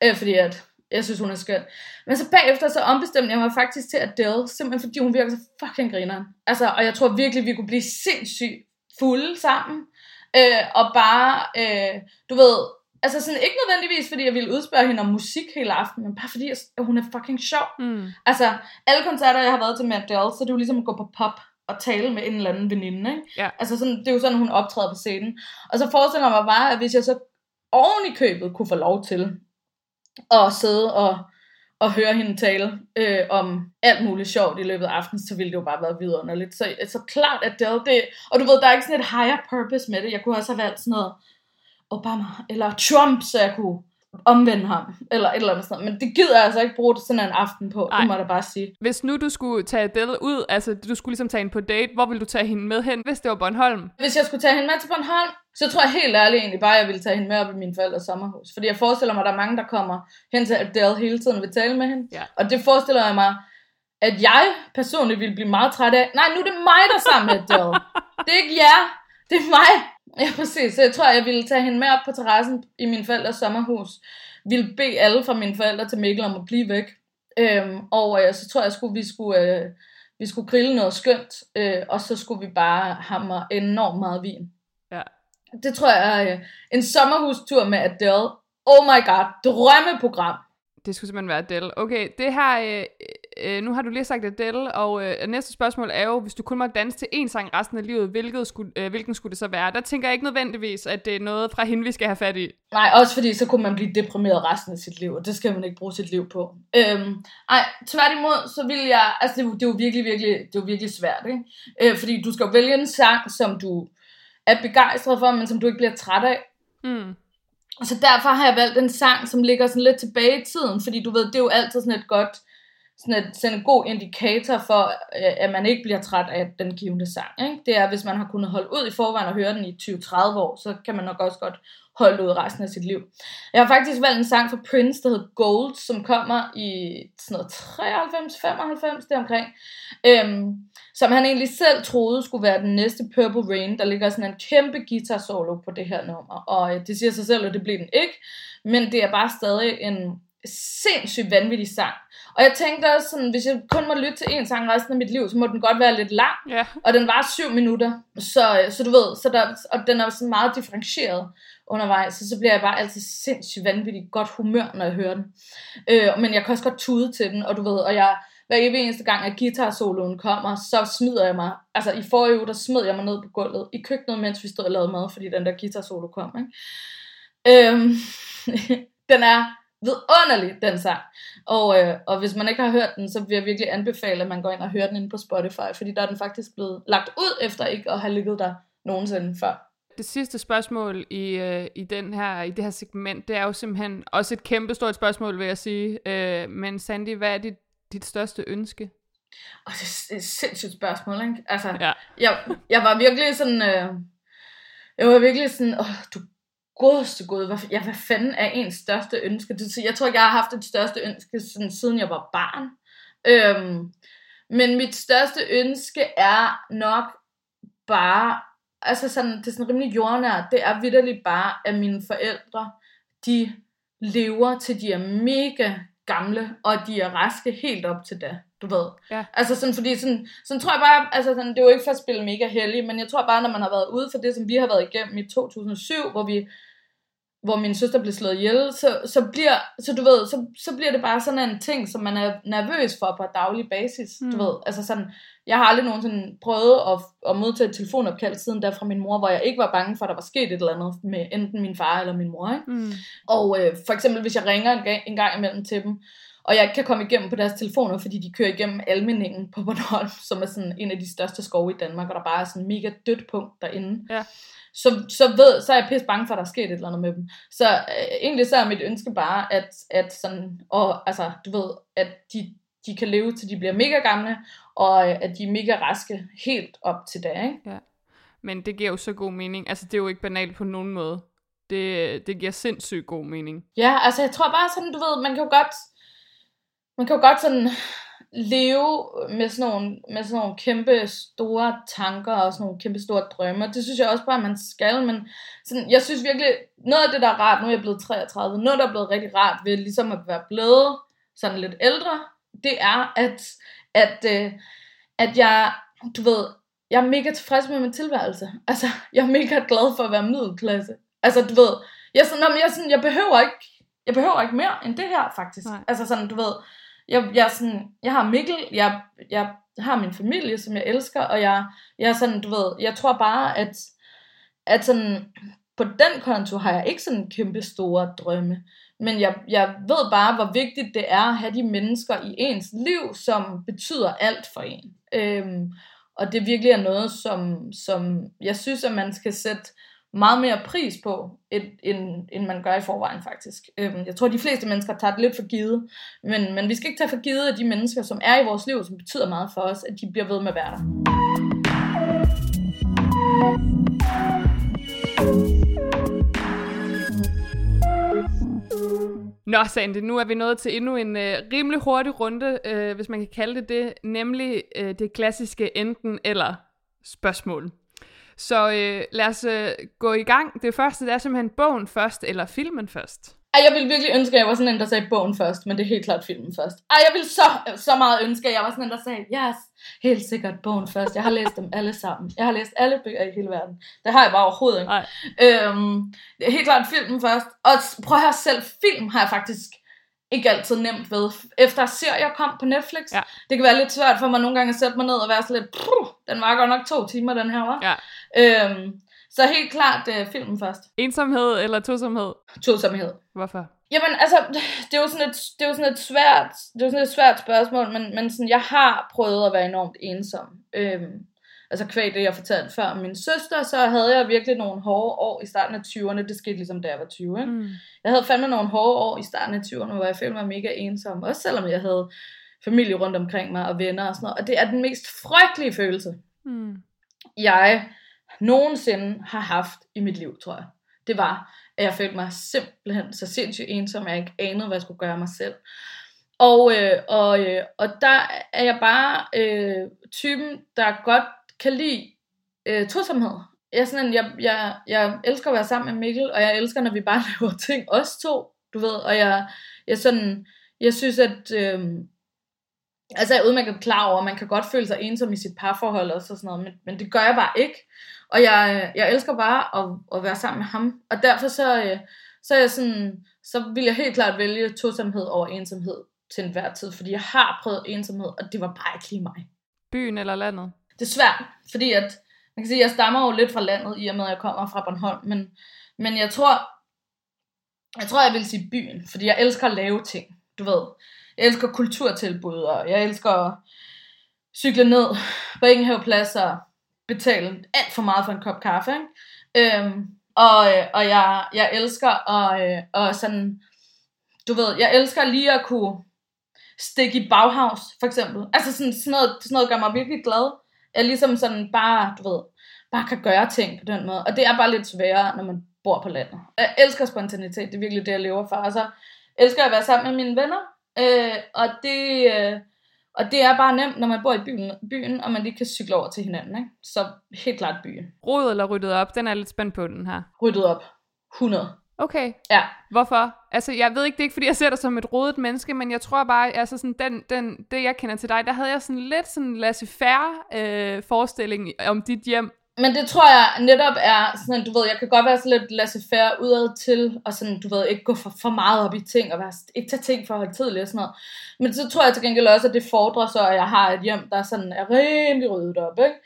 øh, fordi at jeg synes, hun er skøn. Men så bagefter så ombestemte jeg mig faktisk til Adele, simpelthen fordi hun virker så fucking grineren. Altså, og jeg tror virkelig, vi kunne blive sindssygt fulde sammen, øh, og bare, øh, du ved, Altså sådan, ikke nødvendigvis, fordi jeg ville udspørge hende om musik hele aften, men bare fordi, at hun er fucking sjov. Mm. Altså, alle koncerter, jeg har været til med Adele, så det er jo ligesom at gå på pop og tale med en eller anden veninde, ikke? Ja. Altså sådan, det er jo sådan, hun optræder på scenen. Og så forestiller jeg mig bare, at hvis jeg så oven i købet kunne få lov til at sidde og, at høre hende tale øh, om alt muligt sjovt i løbet af aftenen, så ville det jo bare være vidunderligt. Så, så klart Adele, det, og du ved, der er ikke sådan et higher purpose med det. Jeg kunne også have valgt sådan noget Obama eller Trump, så jeg kunne omvende ham, eller et eller andet sådan Men det gider jeg altså ikke bruge det sådan en aften på, Ej. det må jeg da bare sige.
Hvis nu du skulle tage Adele ud, altså du skulle ligesom tage hende på date, hvor ville du tage hende med hen, hvis det var Bornholm?
Hvis jeg skulle tage hende med til Bornholm, så tror jeg helt ærligt egentlig bare, at jeg ville tage hende med op i min forældres sommerhus. Fordi jeg forestiller mig, at der er mange, der kommer hen til Adele hele tiden og vil tale med hende.
Ja.
Og det forestiller jeg mig, at jeg personligt ville blive meget træt af. Nej, nu er det mig, der er sammen med Adele. Det er ikke jer. Det er mig. Ja, præcis. Så jeg tror, jeg ville tage hende med op på terrassen i min forældres sommerhus. Ville bede alle fra mine forældre til Mikkel om at blive væk. Øhm, og øh, så tror jeg, at vi skulle, øh, vi skulle grille noget skønt. Øh, og så skulle vi bare hamre enormt meget vin.
Ja.
Det tror jeg er øh, en sommerhustur med Adele. Oh my god, drømmeprogram.
Det skulle simpelthen være Adele. Okay, det her, øh, øh, nu har du lige sagt Adele, og øh, næste spørgsmål er jo, hvis du kun må danse til én sang resten af livet, hvilket skulle, øh, hvilken skulle det så være? Der tænker jeg ikke nødvendigvis, at det er noget fra hende, vi skal have fat i.
Nej, også fordi så kunne man blive deprimeret resten af sit liv, og det skal man ikke bruge sit liv på. Øhm, ej, tværtimod, så vil jeg, altså det, det er jo virkelig, virkelig, det er jo virkelig svært, ikke? Øh, fordi du skal vælge en sang, som du er begejstret for, men som du ikke bliver træt af.
Mm.
Så derfor har jeg valgt en sang, som ligger sådan lidt tilbage i tiden, fordi du ved, det er jo altid sådan et godt, sådan, et, sådan en god indikator for, øh, at man ikke bliver træt af den givende sang. Ikke? Det er, hvis man har kunnet holde ud i forvejen og høre den i 20-30 år, så kan man nok også godt holde ud resten af sit liv. Jeg har faktisk valgt en sang fra Prince, der hedder Gold, som kommer i sådan noget 93-95, deromkring. Øhm, som han egentlig selv troede skulle være den næste Purple Rain. Der ligger sådan en kæmpe guitar solo på det her nummer. Og øh, det siger sig selv, at det blev den ikke. Men det er bare stadig en sindssygt vanvittig sang. Og jeg tænkte også sådan, hvis jeg kun må lytte til en sang resten af mit liv, så må den godt være lidt lang.
Ja.
Og den var syv minutter. Så, så du ved, så der, og den er sådan meget differentieret undervejs, så så bliver jeg bare altid sindssygt vanvittigt godt humør, når jeg hører den. Øh, men jeg kan også godt tude til den, og du ved, og jeg, hver evig eneste gang, at guitar-soloen kommer, så smider jeg mig, altså i forrige uge, der smed jeg mig ned på gulvet i køkkenet, mens vi stod og lavede mad, fordi den der guitar-solo kom, ikke? Øhm, den er vidunderlig, den sang. Og, øh, og hvis man ikke har hørt den, så vil jeg virkelig anbefale, at man går ind og hører den inde på Spotify, fordi der er den faktisk blevet lagt ud efter ikke at have ligget der nogensinde før.
Det sidste spørgsmål i, øh, i, den her, i det her segment, det er jo simpelthen også et kæmpe stort spørgsmål, vil jeg sige. Øh, men Sandy, hvad er dit, dit største ønske?
Og det er et sindssygt spørgsmål, ikke? Altså,
Ja.
jeg, jeg var virkelig sådan, øh, jeg var virkelig sådan, åh, du godeste gud, hvad, ja, hvad fanden er ens største ønske? Det, jeg tror ikke, jeg har haft et største ønske, sådan, siden jeg var barn. Øhm, men mit største ønske er nok bare, altså sådan, det er sådan rimelig jordnært, det er vidderligt bare, at mine forældre, de lever til de er mega gamle, og de er raske helt op til da, du ved.
Ja.
Altså sådan, fordi sådan, sådan tror jeg bare, altså sådan, det er jo ikke for at spille mega heldig, men jeg tror bare, når man har været ude for det, som vi har været igennem i 2007, hvor vi hvor min søster blev slået ihjel, så, så, bliver, så du ved, så, så bliver det bare sådan en ting, som man er nervøs for på daglig basis, mm. du ved, altså sådan, jeg har aldrig nogensinde prøvet at, at modtage et telefonopkald siden der fra min mor, hvor jeg ikke var bange for, at der var sket et eller andet med enten min far eller min mor, ikke?
Mm.
Og øh, for eksempel, hvis jeg ringer en gang, en gang imellem til dem, og jeg kan komme igennem på deres telefoner, fordi de kører igennem Almeningen på Bornholm, som er sådan en af de største skove i Danmark, og der bare er sådan en mega dødt punkt derinde.
Ja.
Så, så, ved, så er jeg pisse bange for, at der er sket et eller andet med dem. Så øh, egentlig så er mit ønske bare, at, at, sådan, og, altså, du ved, at de, de kan leve til de bliver mega gamle, og øh, at de er mega raske helt op til da, ikke?
Men det giver jo så god mening. Altså, det er jo ikke banalt på nogen måde. Det, det giver sindssygt god mening.
Ja, altså jeg tror bare sådan, du ved, man kan jo godt, man kan jo godt sådan leve med sådan nogle, med sådan nogle kæmpe store tanker og sådan nogle kæmpe store drømme. Det synes jeg også bare, man skal, men sådan, jeg synes virkelig, noget af det, der er rart, nu er jeg blevet 33, noget, der er blevet rigtig rart ved ligesom at være blevet sådan lidt ældre, det er, at, at, øh, at jeg, du ved, jeg er mega tilfreds med min tilværelse. Altså, jeg er mega glad for at være middelklasse. Altså, du ved, jeg, sådan, jeg, sådan, jeg behøver ikke, jeg behøver ikke mere end det her, faktisk.
Nej.
Altså sådan, du ved, jeg, jeg, sådan, jeg har Mikkel, jeg, jeg har min familie, som jeg elsker, og jeg, jeg er sådan, du ved, jeg tror bare, at, at sådan, på den konto har jeg ikke sådan kæmpe store drømme. men jeg, jeg ved bare, hvor vigtigt det er at have de mennesker i ens liv, som betyder alt for en. Øhm, og det virkelig er noget, som, som jeg synes, at man skal sætte meget mere pris på, end, end man gør i forvejen faktisk. Øhm, jeg tror, de fleste mennesker tager det lidt for givet, men, men vi skal ikke tage for givet, at de mennesker, som er i vores liv, som betyder meget for os, at de bliver ved med at være der.
Nå, Sandy, nu er vi nået til endnu en øh, rimelig hurtig runde, øh, hvis man kan kalde det det, nemlig øh, det klassiske enten eller spørgsmål. Så øh, lad os øh, gå i gang. Det første det er simpelthen bogen først, eller filmen først.
Ej, jeg ville virkelig ønske, at jeg var sådan en, der sagde bogen først, men det er helt klart filmen først. Ej, jeg ville så, så meget ønske, at jeg var sådan en, der sagde, yes, helt sikkert bogen først. Jeg har læst dem alle sammen. Jeg har læst alle bøger i hele verden. Det har jeg bare overhovedet ikke. Øhm, helt klart filmen først. Og prøv at høre, selv film har jeg faktisk ikke altid nemt ved. Efter serier kom på Netflix,
Ja.
det kan være lidt svært for mig nogle gange at sætte mig ned og være sådan lidt, den var godt nok to timer, den her var.
Ja.
Øhm, så helt klart øh, filmen først.
Ensomhed eller tosomhed?
Tosomhed.
Hvorfor?
Jamen, altså, det er jo sådan et, det er jo sådan et svært, det er jo sådan et svært spørgsmål, men, men sådan, jeg har prøvet at være enormt ensom. Øhm, altså kvæg det, jeg fortalte før om min søster, så havde jeg virkelig nogle hårde år i starten af 20'erne. Det skete ligesom, da jeg var 20, ikke?
Mm.
Jeg havde fandme nogle hårde år i starten af 20'erne, hvor jeg følte mig mega ensom. Også selvom jeg havde familie rundt omkring mig og venner og sådan noget. Og det er den mest frygtelige følelse,
Mm.
jeg nogensinde har haft i mit liv, tror jeg. Det var, at jeg følte mig simpelthen så sindssygt ensom, at jeg ikke anede, hvad jeg skulle gøre mig selv. Og, øh, og, øh, og der er jeg bare øh, typen, der godt kan lide øh, tosomhed. Jeg, er sådan en, jeg, jeg, jeg elsker at være sammen med Mikkel, og jeg elsker, når vi bare laver ting, os to, du ved. Og jeg, jeg, sådan, jeg synes, at... Øh, Altså jeg er udmærket klar over, at man kan godt føle sig ensom i sit parforhold også og sådan noget, men, men det gør jeg bare ikke. Og jeg, øh, jeg elsker bare at, at være sammen med ham. Og derfor så, øh, så er jeg sådan, så vil jeg helt klart vælge tosomhed over ensomhed til enhver tid, fordi jeg har prøvet ensomhed, og det var bare ikke lige mig.
Byen eller landet?
Det er svært, fordi at, man kan sige, jeg stammer jo lidt fra landet, i og med at jeg kommer fra Bornholm, men, men jeg tror, jeg tror, jeg vil sige byen, fordi jeg elsker at lave ting, du ved. Jeg elsker kulturtilbud, og jeg elsker at cykle ned på Ingenhaveplads og betale alt for meget for en kop kaffe, ikke? Øhm, og, øh, og jeg, jeg elsker at, øh, og sådan, du ved, jeg elsker lige at kunne stikke i Bauhaus, for eksempel. Altså sådan, sådan, noget, sådan noget gør mig virkelig glad. Jeg ligesom sådan bare, du ved, bare kan gøre ting på den måde. Og det er bare lidt sværere, når man bor på landet. Jeg elsker spontanitet, det er virkelig det, jeg lever for. Og så elsker jeg at være sammen med mine venner. Øh, og, det, øh, og det er bare nemt, når man bor i byen, byen, og man lige kan cykle over til hinanden. Ikke? Så helt klart byen.
Rod eller ryddet op? Den er lidt spændt på, den her.
Ryddet op. 100.
Okay,
Ja.
hvorfor? Altså, jeg ved ikke, det er ikke, fordi jeg ser dig som et rodet menneske, men jeg tror bare, altså sådan, den, den, det jeg kender til dig, der havde jeg sådan lidt sådan laissez-faire øh, forestilling om dit hjem.
Men det tror jeg netop er sådan, du ved, jeg kan godt være sådan lidt laissez-faire udad til, og sådan, du ved, ikke gå for, for meget op i ting, og være, ikke tage ting for højtidligt og sådan noget. Men så tror jeg til gengæld også, at det fordrer så, at jeg har et hjem, der sådan er rimelig ryddet op, ikke?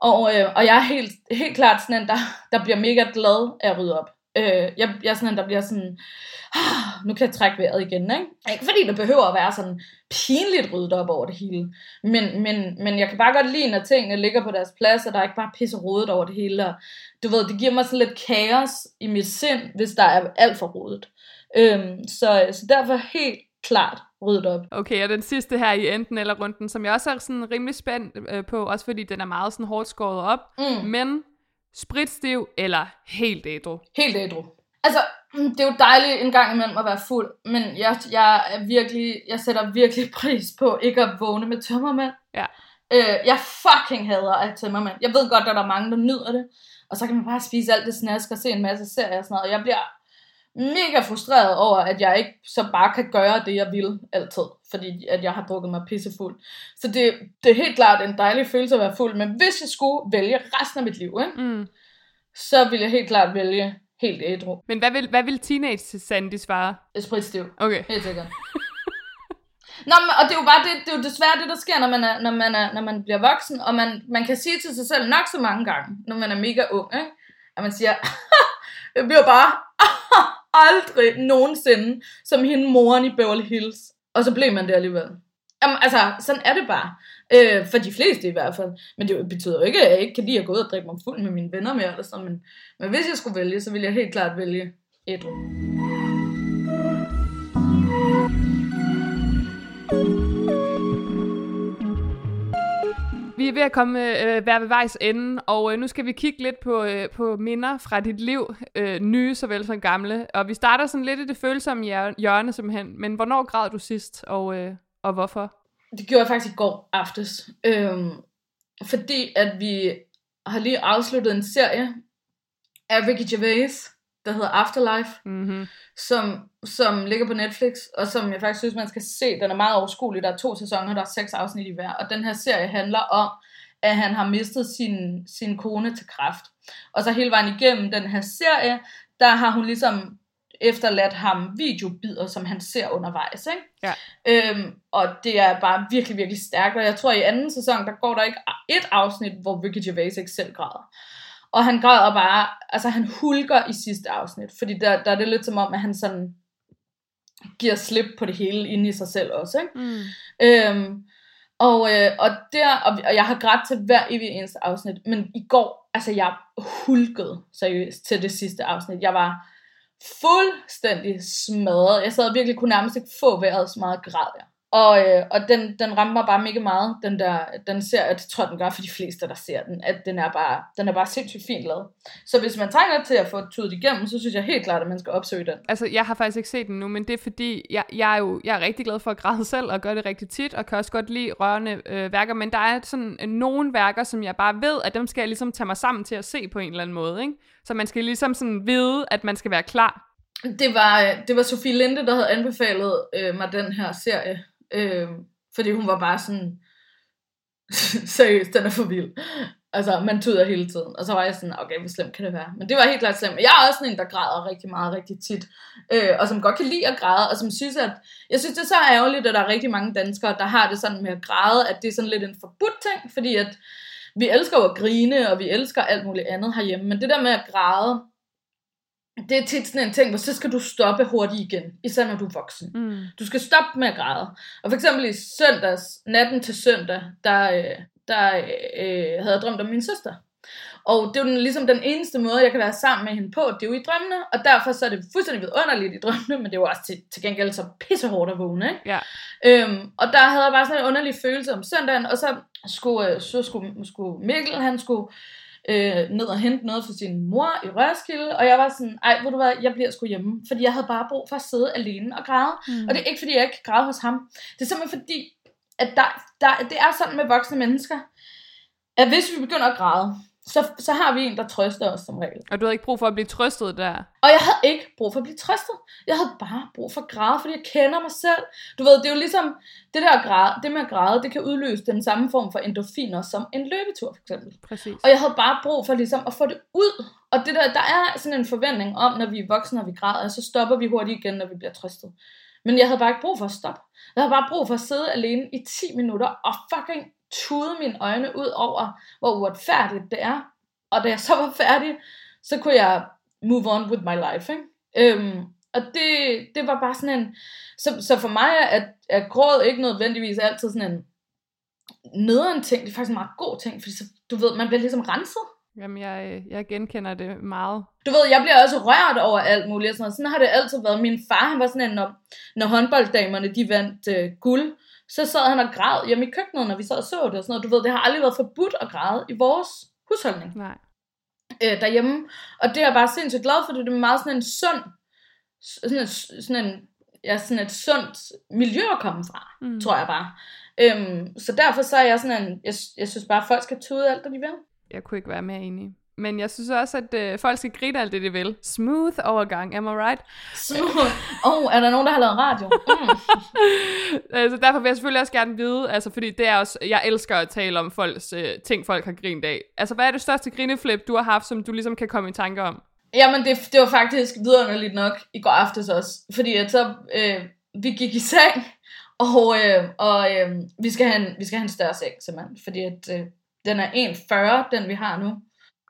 Og, øh, og jeg er helt, helt klart sådan en, der, der bliver mega glad af at rydde op. Øh, jeg, jeg er sådan en, der bliver sådan, ah, nu kan jeg trække vejret igen, ikke? Ikke fordi det behøver at være sådan pinligt ryddet op over det hele. Men, men, men jeg kan bare godt lide, når tingene ligger på deres plads, og der er ikke bare pisse rodet over det hele. Og, du ved, det giver mig sådan lidt kaos i mit sind, hvis der er alt for rodet. Øhm, så, så derfor helt klart ryddet op.
Okay, og den sidste her i enten eller runden, som jeg også er sådan rimelig spændt øh, på, også fordi den er meget sådan hårdt skåret op,
Mm.
men spritstiv eller helt ædru.
Helt ædru. Altså, mm, det er jo dejligt en gang imellem at være fuld, men jeg, jeg er virkelig, jeg sætter virkelig pris på ikke at vågne med tømmermænd.
Ja.
Øh, jeg fucking hader at tømmermænd. Jeg ved godt, at der er mange, der nyder det. Og så kan man bare spise alt det snask og se en masse serier og sådan noget. Og jeg bliver mega frustreret over, at jeg ikke så bare kan gøre det, jeg vil altid. Fordi at jeg har drukket mig pissefuld. Så det, det er helt klart en dejlig følelse at være fuld. Men hvis jeg skulle vælge resten af mit liv, ikke,
Mm.
så ville jeg helt klart vælge helt ædru.
Men hvad vil, hvad vil teenage Sandy svare?
Spritstiv.
Okay.
Helt sikkert. Nå, men, og det er jo bare det, det er jo desværre det, der sker, når man, er, når man, er, når man bliver voksen, og man, man kan sige til sig selv nok så mange gange, når man er mega ung, ikke? at man siger, jeg bliver bare aldrig nogensinde som hende moren i Beverly Hills. Og så blev man det alligevel. Jamen, altså, sådan er det bare. Øh, for de fleste i hvert fald. Men det betyder jo ikke, at jeg ikke kan lide at gå ud og drikke mig fuld med mine venner mere. Eller sådan. Men, men hvis jeg skulle vælge, så ville jeg helt klart vælge ædru.
Vi er ved at komme øh, være ved vejs ende, og øh, nu skal vi kigge lidt på, øh, på minder fra dit liv, øh, nye såvel som gamle. Og vi starter sådan lidt i det følsomme hjørne simpelthen. Men hvornår græd du sidst, og, øh, og hvorfor?
Det gjorde jeg faktisk i går aftes. Øhm, fordi at vi har lige afsluttet en serie af Ricky Gervais, der hedder Afterlife,
mm-hmm.
som, som ligger på Netflix, og som jeg faktisk synes, man skal se. Den er meget overskuelig. Der er to sæsoner, der er seks afsnit i hver. Og den her serie handler om, at han har mistet sin, sin kone til kræft. Og så hele vejen igennem den her serie, der har hun ligesom efterladt ham videobider, som han ser undervejs. Ikke?
Ja.
Øhm, og det er bare virkelig, virkelig stærkt. Og jeg tror, i anden sæson, der går der ikke et afsnit, hvor Ricky Gervais ikke selv græder. Og han græder bare, altså han hulker i sidste afsnit, fordi der, der er det lidt som om, at han sådan giver slip på det hele inde i sig selv også, ikke?
Mm.
Øhm, og, øh, og, der, og, og jeg har grædt til hver evig eneste afsnit, men i går, altså jeg hulkede seriøst til det sidste afsnit. Jeg var fuldstændig smadret. Jeg sad virkelig kunne nærmest ikke få vejret, så meget græd jeg. Og, øh, og den, den rammer mig bare mega meget, den der, den ser, jeg tror den gør for de fleste, der ser den, at den er bare, den er bare sindssygt fint lavet. Så hvis man trænger til at få tudet igennem, så synes jeg helt klart, at man skal opsøge den.
Altså, jeg har faktisk ikke set den nu, men det er fordi, jeg, jeg er jo jeg er rigtig glad for at græde selv, og gøre det rigtig tit, og kan også godt lide rørende øh, værker, men der er sådan øh, nogle værker, som jeg bare ved, at dem skal jeg ligesom tage mig sammen til at se på en eller anden måde, ikke? Så man skal ligesom sådan vide, at man skal være klar.
Det var, øh, det var Sofie Linde, der havde anbefalet øh, mig den her serie, Øh, fordi hun var bare sådan, seriøst, den er for vild. Altså, man tuder hele tiden. Og så var jeg sådan, okay, hvor slemt kan det være? Men det var helt klart slemt. Jeg er også sådan en, der græder rigtig meget, rigtig tit. Øh, og som godt kan lide at græde, og som synes, at... Jeg synes, det er så ærgerligt, at der er rigtig mange danskere, der har det sådan med at græde, at det er sådan lidt en forbudt ting, fordi at vi elsker jo at grine, og vi elsker alt muligt andet herhjemme. Men det der med at græde, det er tit sådan en ting, hvor så skal du stoppe hurtigt igen, især når du er voksen.
Mm.
Du skal stoppe med at græde. Og for eksempel i søndags, natten til søndag, der, øh, der øh, havde jeg drømt om min søster. Og det er jo den, ligesom den eneste måde, jeg kan være sammen med hende på, det er jo i drømmene, og derfor så er det fuldstændig vidunderligt i drømmene, men det er jo også til, til gengæld så pissehårdt at vågne, ikke?
Ja.
Øhm, og der havde jeg bare sådan en underlig følelse om søndagen, og så skulle, øh, så skulle, skulle Mikkel, han skulle øh, ned og hente noget for sin mor i Rørskilde, og jeg var sådan, ej, ved du hvad, jeg bliver sgu hjemme, fordi jeg havde bare brug for at sidde alene og græde,
Mm.
og det er ikke fordi, jeg ikke kan græde hos ham, det er simpelthen fordi, at der, der, det er sådan med voksne mennesker, at hvis vi begynder at græde, så, så har vi en, der trøster os som regel.
Og du havde ikke brug for at blive trøstet der.
Og jeg havde ikke brug for at blive trøstet. Jeg havde bare brug for at græde, fordi jeg kender mig selv. Du ved, det er jo ligesom, det der græde, det med at græde, det kan udløse den samme form for endorfiner som en løbetur for eksempel.
Præcis.
Og jeg havde bare brug for ligesom at få det ud. Og det der, der er sådan en forventning om, når vi er voksne og vi græder, så stopper vi hurtigt igen, når vi bliver trøstet. Men jeg havde bare ikke brug for at stoppe. Jeg havde bare brug for at sidde alene i 10 minutter og fucking tude mine øjne ud over, hvor uretfærdigt det er. Og da jeg så var færdig, så kunne jeg move on with my life. Ikke? Øhm, og det, det var bare sådan en... Så, så for mig er, at, at gråd ikke nødvendigvis altid sådan en nederen ting. Det er faktisk en meget god ting, fordi så, du ved, man bliver ligesom renset.
Jamen, jeg, øh, jeg genkender det meget.
Du ved, jeg bliver også rørt over alt muligt. Sådan, sådan har det altid været. Min far, han var sådan en, når, når håndbolddamerne, de vandt øh, guld, så sad han og græd hjemme i køkkenet, når vi sad og så det. Og sådan noget. Du ved, det har aldrig været forbudt at græde i vores husholdning
Nej.
øh, derhjemme. Og det er jeg bare sindssygt glad for, det er meget sådan en sund, sådan, en, sådan, en, ja, sådan et sundt miljø at komme fra,
mm.
tror jeg bare. Øhm, så derfor så er jeg sådan en, jeg, jeg synes bare, at folk skal tude alt, hvad de vil.
Jeg kunne ikke være mere enig. Men jeg synes også, at øh, folk skal grine alt det, de vil. Smooth overgang, am I right?
Så, oh, er der nogen, der har lavet radio? Mm.
altså, derfor vil jeg selvfølgelig også gerne vide, altså, fordi det er også, jeg elsker at tale om folks øh, ting, folk har grint af. Altså, hvad er det største grineflip, du har haft, som du ligesom kan komme i tanke om?
Jamen, det, det var faktisk vidunderligt nok i går aftes også. Fordi at så, øh, vi gik i seng, og, øh, og øh, vi, skal have en, vi skal have en større seng, simpelthen. Fordi at, øh, den er 1,40, den vi har nu.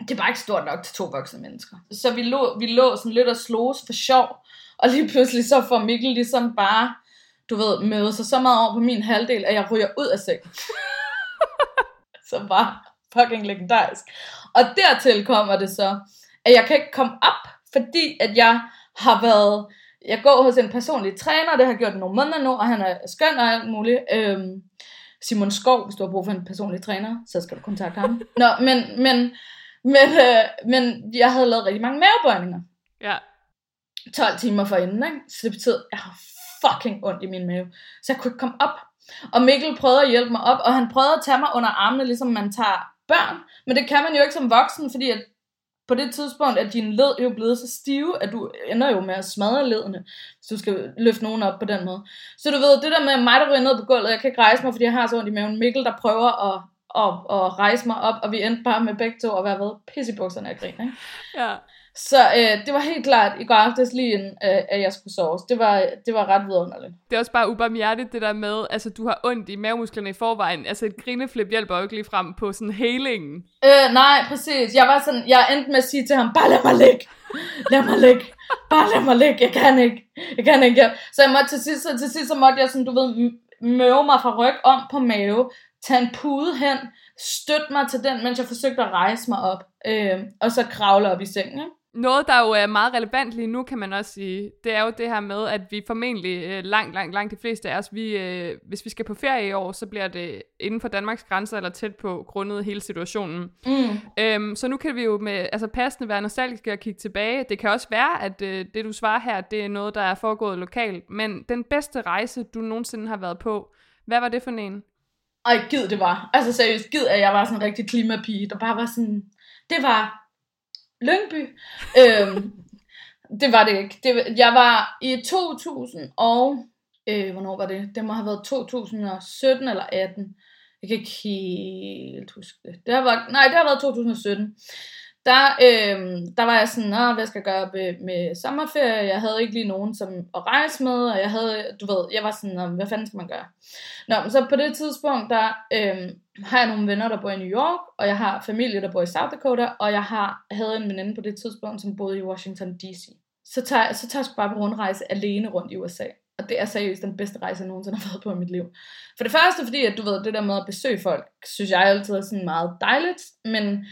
det er bare ikke stort nok til to voksne mennesker. Så vi lå, vi lå sådan lidt og sloges for sjov, og lige pludselig så får Mikkel ligesom bare, du ved, møde sig så meget over på min halvdel, at jeg ryger ud af sengen. så bare fucking legendarisk. Og dertil kommer det så, at jeg kan ikke komme op, fordi at jeg har været, jeg går hos en personlig træner, det har jeg gjort i nogle måneder nu, og han er skøn og alt muligt. Øhm, Simon Skov, hvis du har brug for en personlig træner, så skal du kontakte ham. Nå, men, men, men, øh, men jeg havde lavet rigtig mange mavebøjninger.
Ja.
12 timer forinden, ikke? Så det betød, at jeg har fucking ondt i min mave. Så jeg kunne ikke komme op. Og Mikkel prøvede at hjælpe mig op, og han prøvede at tage mig under armene, ligesom man tager børn. Men det kan man jo ikke som voksen, fordi at på det tidspunkt er dine led jo blevet så stive, at du ender jo med at smadre ledene, hvis du skal løfte nogen op på den måde. Så du ved, det der med mig, der ryger ned på gulvet, jeg kan ikke rejse mig, fordi jeg har så ondt i maven. Mikkel, der prøver at, at, at rejse mig op, og vi endte bare med begge to at være ved pisse i bukserne af grin, ikke?
Ja.
Så øh, det var helt klart i går aftes lige inden, øh, at jeg skulle sove. Det var, det var ret vidunderligt.
Det er også bare ubarmhjertigt det der med, altså du har ondt i mavemusklerne i forvejen. Altså et grineflip hjælper jo ikke lige frem på sådan healingen.
Øh, nej, præcis. Jeg var sådan, jeg endte med at sige til ham, bare lad mig ligge. Lad mig ligge. Bare lad mig ligge. Jeg kan ikke. Jeg kan ikke. Så jeg måtte til sidst, så til sidst så måtte jeg sådan, du ved, møve mig fra ryg om på mave, tage en pude hen, støtte mig til den, mens jeg forsøgte at rejse mig op, øh, og så kravle op i sengen. Ikke?
Noget, der jo er meget relevant lige nu, kan man også sige, det er jo det her med, at vi formentlig øh, langt, langt, langt de fleste af os, vi, øh, hvis vi skal på ferie i år, så bliver det inden for Danmarks grænser eller tæt på, grundet hele situationen.
Mm.
Øhm, så nu kan vi jo med altså passende være nostalgiske og kigge tilbage. Det kan også være, at øh, det du svarer her, det er noget, der er foregået lokalt. Men den bedste rejse, du nogensinde har været på, hvad var det for en?
Ej, gid det var. Altså seriøst, gid at jeg var sådan en rigtig klimapige, der bare var sådan, det var Lyngby. øhm, det var det ikke. Det, jeg var i 2000 og... Øh, hvornår var det? Det må have været 2017 eller 18. Jeg kan ikke helt huske det. det har været, nej, det har været 2017 der, øh, der var jeg sådan, Nå, hvad skal jeg gøre med, med sommerferie? Jeg havde ikke lige nogen som at rejse med, og jeg havde, du ved, jeg var sådan, hvad fanden skal man gøre? Nå, men så på det tidspunkt, der øh, har jeg nogle venner, der bor i New York, og jeg har familie, der bor i South Dakota, og jeg har, havde en veninde på det tidspunkt, som boede i Washington D.C. Så tager, så tager jeg bare på rundrejse alene rundt i USA. Og det er seriøst den bedste rejse, jeg nogensinde har været på i mit liv. For det første, fordi at du ved, det der med at besøge folk, synes jeg altid er sådan meget dejligt, men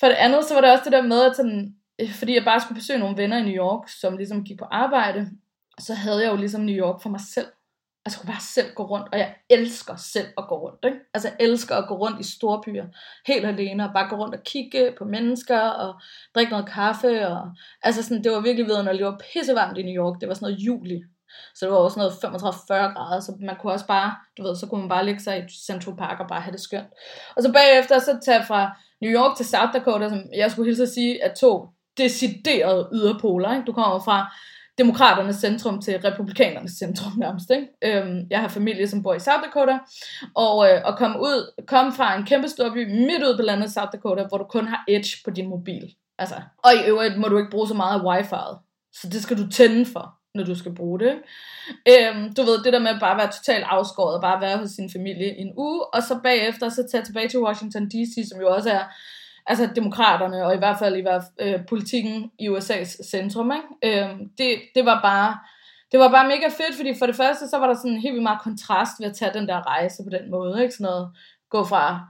for det andet, så var det også det der med, at sådan, øh, fordi jeg bare skulle besøge nogle venner i New York, som ligesom gik på arbejde, så havde jeg jo ligesom New York for mig selv. Altså, Jeg skulle bare selv gå rundt, og jeg elsker selv at gå rundt. Ikke? Altså jeg elsker at gå rundt i store byer, helt alene, og bare gå rundt og kigge på mennesker, og drikke noget kaffe. Og, altså sådan, det var virkelig ved, når det var pissevarmt i New York. Det var sådan noget juli. Så det var også noget 35-40 grader, så man kunne også bare, du ved, så kunne man bare ligge sig i Central Park og bare have det skønt. Og så bagefter så tage fra New York til South Dakota, som jeg skulle hilse at sige, er to deciderede yderpoler. Ikke? Du kommer fra demokraternes centrum til republikanernes centrum nærmest. Ikke? Øhm, jeg har familie, som bor i South Dakota, og, øh, og komme ud, kom fra en kæmpe stor by midt ud på landet South Dakota, hvor du kun har Edge på din mobil. Altså, og i øvrigt må du ikke bruge så meget af wifi'et, så det skal du tænde for når du skal bruge det. Øhm, du ved, det der med bare at være totalt afskåret, og bare være hos sin familie en uge, og så bagefter så tage tilbage til Washington D.C., som jo også er altså demokraterne, og i hvert fald i hvert fald, øh, politikken i USA's centrum. Ikke? Øhm, det, det var bare det var bare mega fedt, fordi for det første, så var der sådan helt vildt meget kontrast ved at tage den der rejse på den måde, ikke? Sådan noget, gå fra,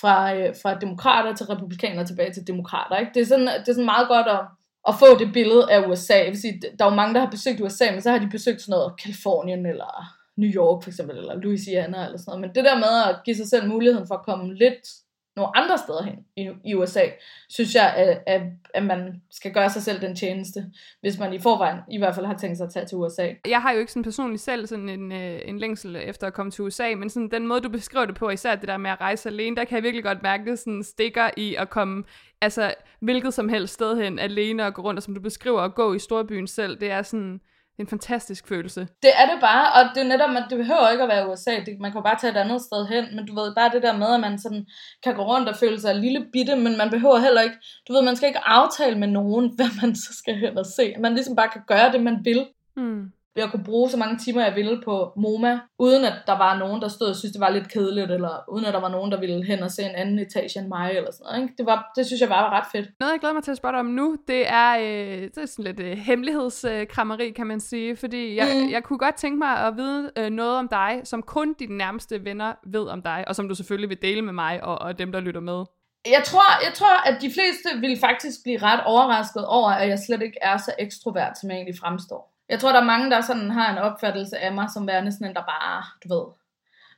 fra, øh, fra demokrater til republikanere tilbage til demokrater, ikke? Det er sådan, det er sådan meget godt at, at få det billede af USA. Jeg vil sige, der er jo mange, der har besøgt USA, men så har de besøgt sådan noget Kalifornien, eller New York for eksempel, eller Louisiana, eller sådan noget. Men det der med at give sig selv muligheden for at komme lidt nogle andre steder hen i, i USA, synes jeg, at, at, at man skal gøre sig selv den tjeneste, hvis man i forvejen i hvert fald har tænkt sig at tage til USA.
Jeg har jo ikke sådan personligt selv sådan en, øh, en længsel efter at komme til USA, men sådan den måde, du beskriver det på, især det der med at rejse alene, der kan jeg virkelig godt mærke det sådan stikker i at komme altså hvilket som helst sted hen alene og gå rundt, og som du beskriver, at gå i storbyen selv, det er sådan det er en fantastisk følelse.
Det er det bare, og det er netop, at det behøver ikke at være USA. Det, man kan bare tage et andet sted hen, men du ved, bare det der med, at man sådan kan gå rundt og føle sig lille bitte, men man behøver heller ikke, du ved, man skal ikke aftale med nogen, hvad man så skal hen og se. Man ligesom bare kan gøre det, man vil.
Hmm.
At kunne bruge så mange timer, jeg ville på MoMA, uden at der var nogen, der stod og synes, det var lidt kedeligt, eller uden at der var nogen, der ville hen og se en anden etage end mig, eller sådan noget. Ikke? Det, var, det synes jeg bare var ret fedt.
Noget, jeg glæder mig til at spørge dig om nu, det er, øh, det er sådan lidt øh, hemmelighedskrammeri, kan man sige, fordi jeg, mm. jeg kunne godt tænke mig at vide øh, noget om dig, som kun dine nærmeste venner ved om dig, og som du selvfølgelig vil dele med mig og, og dem, der lytter med.
Jeg tror, jeg tror, at de fleste vil faktisk blive ret overrasket over, at jeg slet ikke er så ekstrovert, som jeg egentlig fremstår. Jeg tror, der er mange, der sådan har en opfattelse af mig som værende sådan en, der bare, du ved,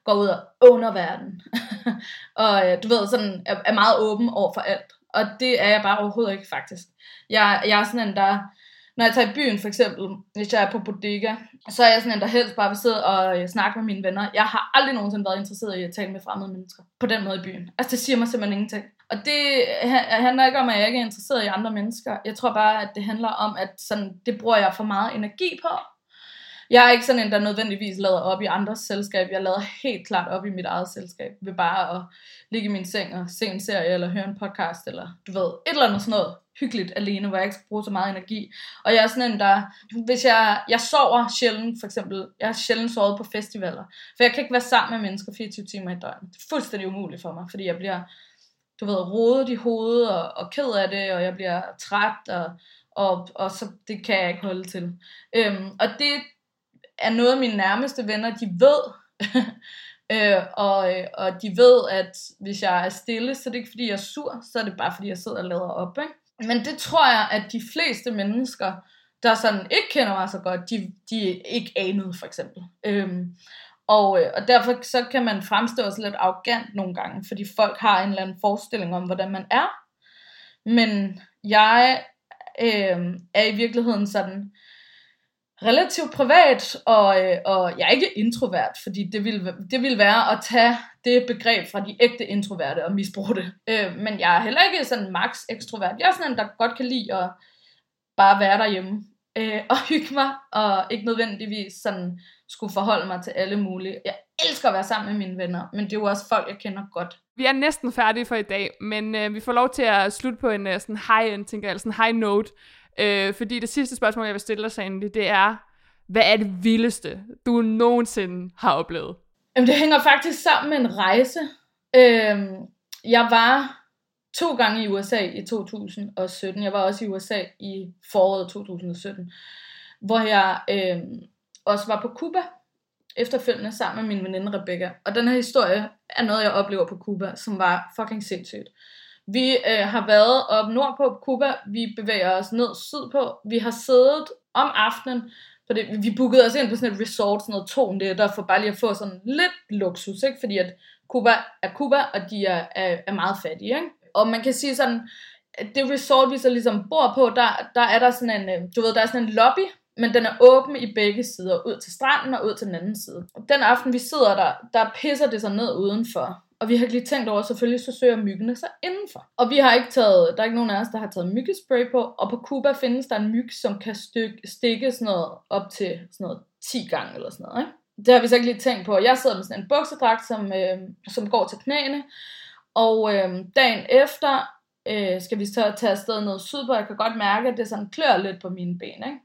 går ud og under verden. og øh, du ved, sådan er, er meget åben over for alt. Og det er jeg bare overhovedet ikke, faktisk. Jeg, jeg er sådan en, der når jeg tager i byen for eksempel, hvis jeg er på bodega, så er jeg sådan en, der helst bare vil sidde og øh, snakke med mine venner. Jeg har aldrig nogensinde været interesseret i at tale med fremmede mennesker på den måde i byen. Altså det siger mig simpelthen ingenting. Og det handler ikke om, at jeg ikke er interesseret i andre mennesker. Jeg tror bare, at det handler om, at sådan, det bruger jeg for meget energi på. Jeg er ikke sådan en, der nødvendigvis lader op i andres selskab. Jeg lader helt klart op i mit eget selskab. Ved bare at ligge i min seng og se en serie, eller høre en podcast, eller du ved, et eller andet sådan noget hyggeligt alene, hvor jeg ikke skal bruge så meget energi. Og jeg er sådan en, der, hvis jeg, jeg sover sjældent, for eksempel, jeg har sjældent sovet på festivaler, for jeg kan ikke være sammen med mennesker 24 timer i døgnet. Det er fuldstændig umuligt for mig, fordi jeg bliver, du ved, rodet i hovedet og, og ked af det, og jeg bliver træt, og, og, og så det kan jeg ikke holde til. Øhm, og det er noget af mine nærmeste venner, de ved, øh, og, og de ved, at hvis jeg er stille, så er det ikke fordi jeg er sur, så er det bare fordi jeg sidder og lader op, ikke? Men det tror jeg, at de fleste mennesker, der sådan ikke kender mig så godt, de, de ikke anede for eksempel. Øhm, og, øh, og derfor så kan man fremstå også lidt arrogant nogle gange, fordi folk har en eller anden forestilling om, hvordan man er. Men jeg øh, er i virkeligheden sådan relativt privat, og, øh, og jeg er ikke introvert, fordi det ville, det ville være at tage det begreb fra de ægte introverte og misbruge det. Øh, men jeg er heller ikke sådan max ekstrovert. Jeg er sådan en, der godt kan lide at bare være derhjemme øh, og hygge mig, og ikke nødvendigvis sådan skulle forholde mig til alle mulige. Jeg elsker at være sammen med mine venner, men det er jo også folk, jeg kender godt.
Vi er næsten færdige for i dag, men øh, vi får lov til at slutte på en uh, sådan high-end, tænker jeg, sådan high note. Øh, fordi det sidste spørgsmål, jeg vil stille dig, Sandy, det er, hvad er det vildeste, du nogensinde har oplevet?
Jamen, det hænger faktisk sammen med en rejse. Øh, jeg var to gange i USA i 2017. Jeg var også i USA i foråret 2017, hvor jeg øh, også var på Cuba efterfølgende sammen med min veninde Rebecca. Og den her historie er noget, jeg oplever på Cuba, som var fucking sindssygt. Vi øh, har været op nord på Cuba, vi bevæger os ned sydpå. Vi har siddet om aftenen, for det, vi bookede os ind på sådan et resort, sådan noget to der for bare lige at få sådan lidt luksus, ikke? fordi at Cuba er Cuba, og de er, er, er meget fattige. Ikke? Og man kan sige sådan, det resort, vi så ligesom bor på, der, der er der sådan en, øh, du ved, der er sådan en lobby, men den er åben i begge sider, ud til stranden og ud til den anden side. Den aften, vi sidder der, der pisser det sig ned udenfor. Og vi har ikke lige tænkt over, selvfølgelig så søger myggene sig indenfor. Og vi har ikke taget, der er ikke nogen af os, der har taget myggespray på. Og på Cuba findes der en myg, som kan stykke, stikke sådan noget op til sådan noget 10 gange eller sådan noget. Ikke? Det har vi så ikke lige tænkt på. Jeg sidder med sådan en buksedragt, som, øh, som går til knæene. Og øh, dagen efter øh, skal vi så tage afsted ned sydpå. Jeg kan godt mærke, at det sådan klør lidt på mine ben. Ikke?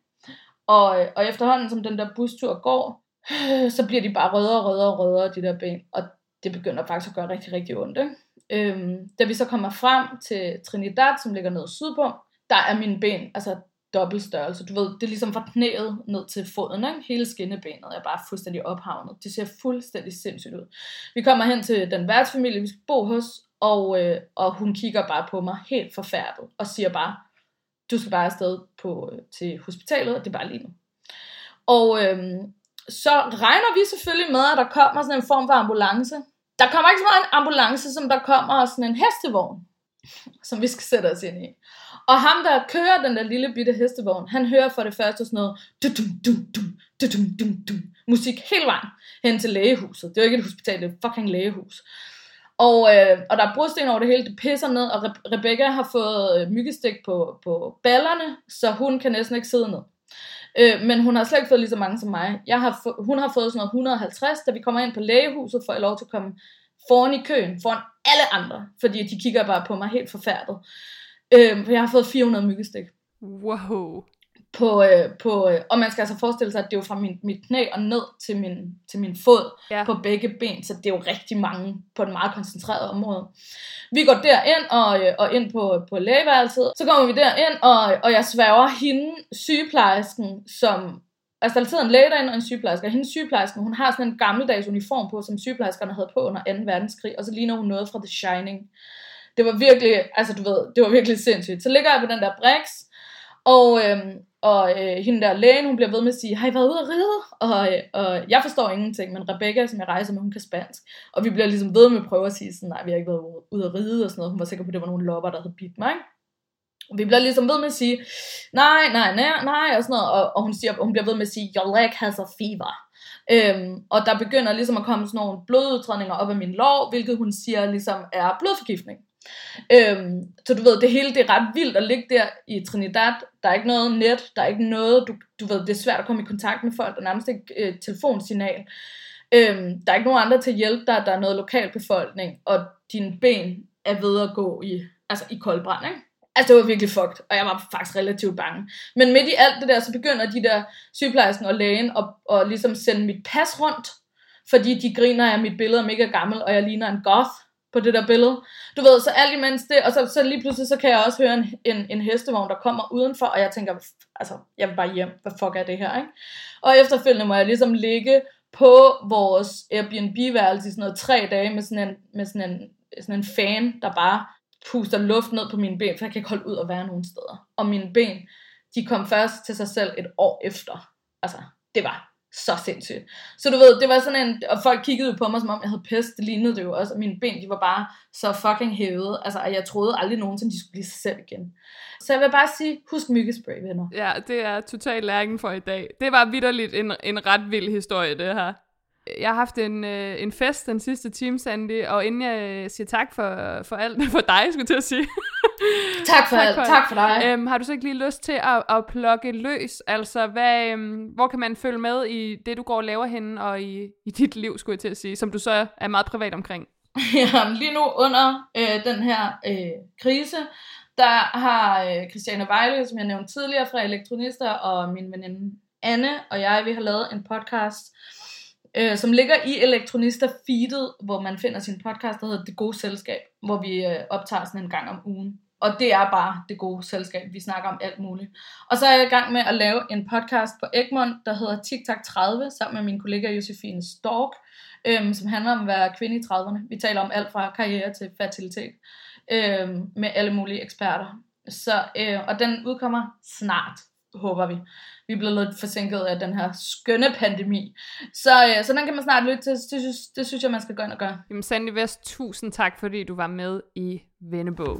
Og, øh, og efterhånden, som den der bustur går, øh, så bliver de bare rødere og rødere og rødere, de der ben. Og det begynder faktisk at gøre rigtig, rigtig ondt. Ikke? Øhm, da vi så kommer frem til Trinidad, som ligger nede sydpå, der er mine ben altså dobbelt størrelse. Du ved, det er ligesom fra knæet ned til foden, ikke? hele skinnebenet er bare fuldstændig ophavnet. Det ser fuldstændig sindssygt ud. Vi kommer hen til den værtsfamilie, vi skal bo hos, og, øh, og hun kigger bare på mig helt forfærdet, og siger bare, du skal bare afsted på, øh, til hospitalet, og det er bare lige nu. Og øh, så regner vi selvfølgelig med, at der kommer sådan en form for ambulance, der kommer ikke så meget en ambulance, som der kommer sådan en hestevogn, som vi skal sætte os ind i. Og ham, der kører den der lille bitte hestevogn, han hører for det første sådan noget dum, dum, dum, dum, dum, dum, musik hele vejen hen til lægehuset. Det er jo ikke et hospital, det er et fucking lægehus. Og, øh, og der er brudsten over det hele, det pisser ned, og Re- Rebecca har fået øh, myggestik på, på ballerne, så hun kan næsten ikke sidde ned. Øh, men hun har slet ikke fået lige så mange som mig. Jeg har få, hun har fået sådan noget 150, da vi kommer ind på lægehuset, får jeg lov til at komme foran i køen, foran alle andre, fordi de kigger bare på mig helt forfærdet. Øh, for jeg har fået 400 myggestik.
Wow.
på, øh, på øh, og man skal altså forestille sig, at det er jo fra min, mit knæ og ned til min, til min fod
Ja.
på begge ben, så det er jo rigtig mange på et meget koncentreret område. Vi går derind og, øh, og ind på, på lægeværelset, så kommer vi derind, og, og jeg sværger hende, sygeplejersken, som Altså, der sidder en læge derinde og en sygeplejerske, og hendes sygeplejerske, hun har sådan en gammeldags uniform på, som sygeplejerskerne havde på under 2. verdenskrig, og så ligner hun noget fra The Shining. Det var virkelig, altså du ved, det var virkelig sindssygt. Så ligger jeg på den der Brix, og, øh, og øh, hende der lægen, hun bliver ved med at sige, har I været ude at ride? Og, øh, og jeg forstår ingenting, men Rebecca, som jeg rejser med, hun kan spansk. Og vi bliver ligesom ved med at prøve at sige sådan, nej, vi har ikke været ude at ride og sådan noget. Hun var sikker på, at det var nogle lopper, der havde bidt mig, ikke? Og vi bliver ligesom ved med at sige, nej, nej, nej, nej, og sådan noget. Og, og hun, siger, hun bliver ved med at sige, your leg has a fever. Øhm, og der begynder ligesom at komme sådan nogle blodudtrædninger op af min lår, hvilket hun siger ligesom er blodforgiftning. Øhm, så du ved, det hele det er ret vildt at ligge der i Trinidad. Der er ikke noget net, der er ikke noget, du, du ved, det er svært at komme i kontakt med folk, der er nærmest ikke øh, telefonsignal. Øhm, der er ikke nogen andre til at hjælpe dig, der er noget lokalbefolkning, og dine ben er ved at gå i, altså i koldbrand, ikke? Altså, det var virkelig fucked, og jeg var faktisk relativt bange. Men midt i alt det der, så begynder de der sygeplejersken og lægen at, at ligesom sende mit pas rundt, fordi de griner af mit billede er mega gammel, og jeg ligner en goth på det der billede. Du ved, så alt imens det, og så, så lige pludselig, så kan jeg også høre en, en, en hestevogn, der kommer udenfor, og jeg tænker, altså, jeg vil bare hjem, hvad fuck er det her, ikke? Og efterfølgende må jeg ligesom ligge på vores Airbnb-værelse i sådan noget tre dage med sådan en, med sådan en, sådan en fan, der bare puster luft ned på mine ben, for jeg kan ikke holde ud at være nogen steder. Og mine ben, de kom først til sig selv et år efter. Altså, det var så sindssygt. Så du ved, det var sådan en, og folk kiggede jo på mig, som om jeg havde pest, det lignede det jo også, og mine ben, de var bare så fucking hævet, altså, og jeg troede aldrig nogensinde, de skulle blive sig selv igen. Så jeg vil bare sige, husk myggespray, venner.
Ja, det er totalt læringen for i dag. Det var vidderligt en, en ret vild historie, det her. Jeg har haft en, øh, en fest den sidste time, Sandy, og inden jeg øh, siger tak for, for alt, for dig, skulle jeg til at sige.
Tak for, tak for, tak for dig.
Øhm, har du så ikke lige lyst til at, at plukke løs? Altså, hvad, øhm, hvor kan man følge med i det, du går og laver henne, og i, i dit liv, skulle jeg til at sige, som du så er meget privat omkring?
ja, lige nu under øh, den her øh, krise, der har øh, Christiane Vejle, som jeg nævnte tidligere fra Elektronister, og min veninde Anne og jeg, vi har lavet en podcast, øh, som ligger i Elektronister feedet, hvor man finder sin podcast, der hedder Det Gode Selskab, hvor vi øh, optager sådan en gang om ugen. Og det er bare det gode selskab. Vi snakker om alt muligt. Og så er jeg i gang med at lave en podcast på Egmont, der hedder TikTok 30, sammen med min kollega Josefine Stork, øhm, som handler om at være kvinde i 30'erne. Vi taler om alt fra karriere til fertilitet, øhm, med alle mulige eksperter. Så, øh, og den udkommer snart, håber vi. Vi blev lidt forsinket af den her skønne pandemi. Så, øh, så den kan man snart lytte til. Det synes, det synes jeg, man skal gå ind og gøre.
Jamen Sandy Vest, tusind tak, fordi du var med i Vennebog.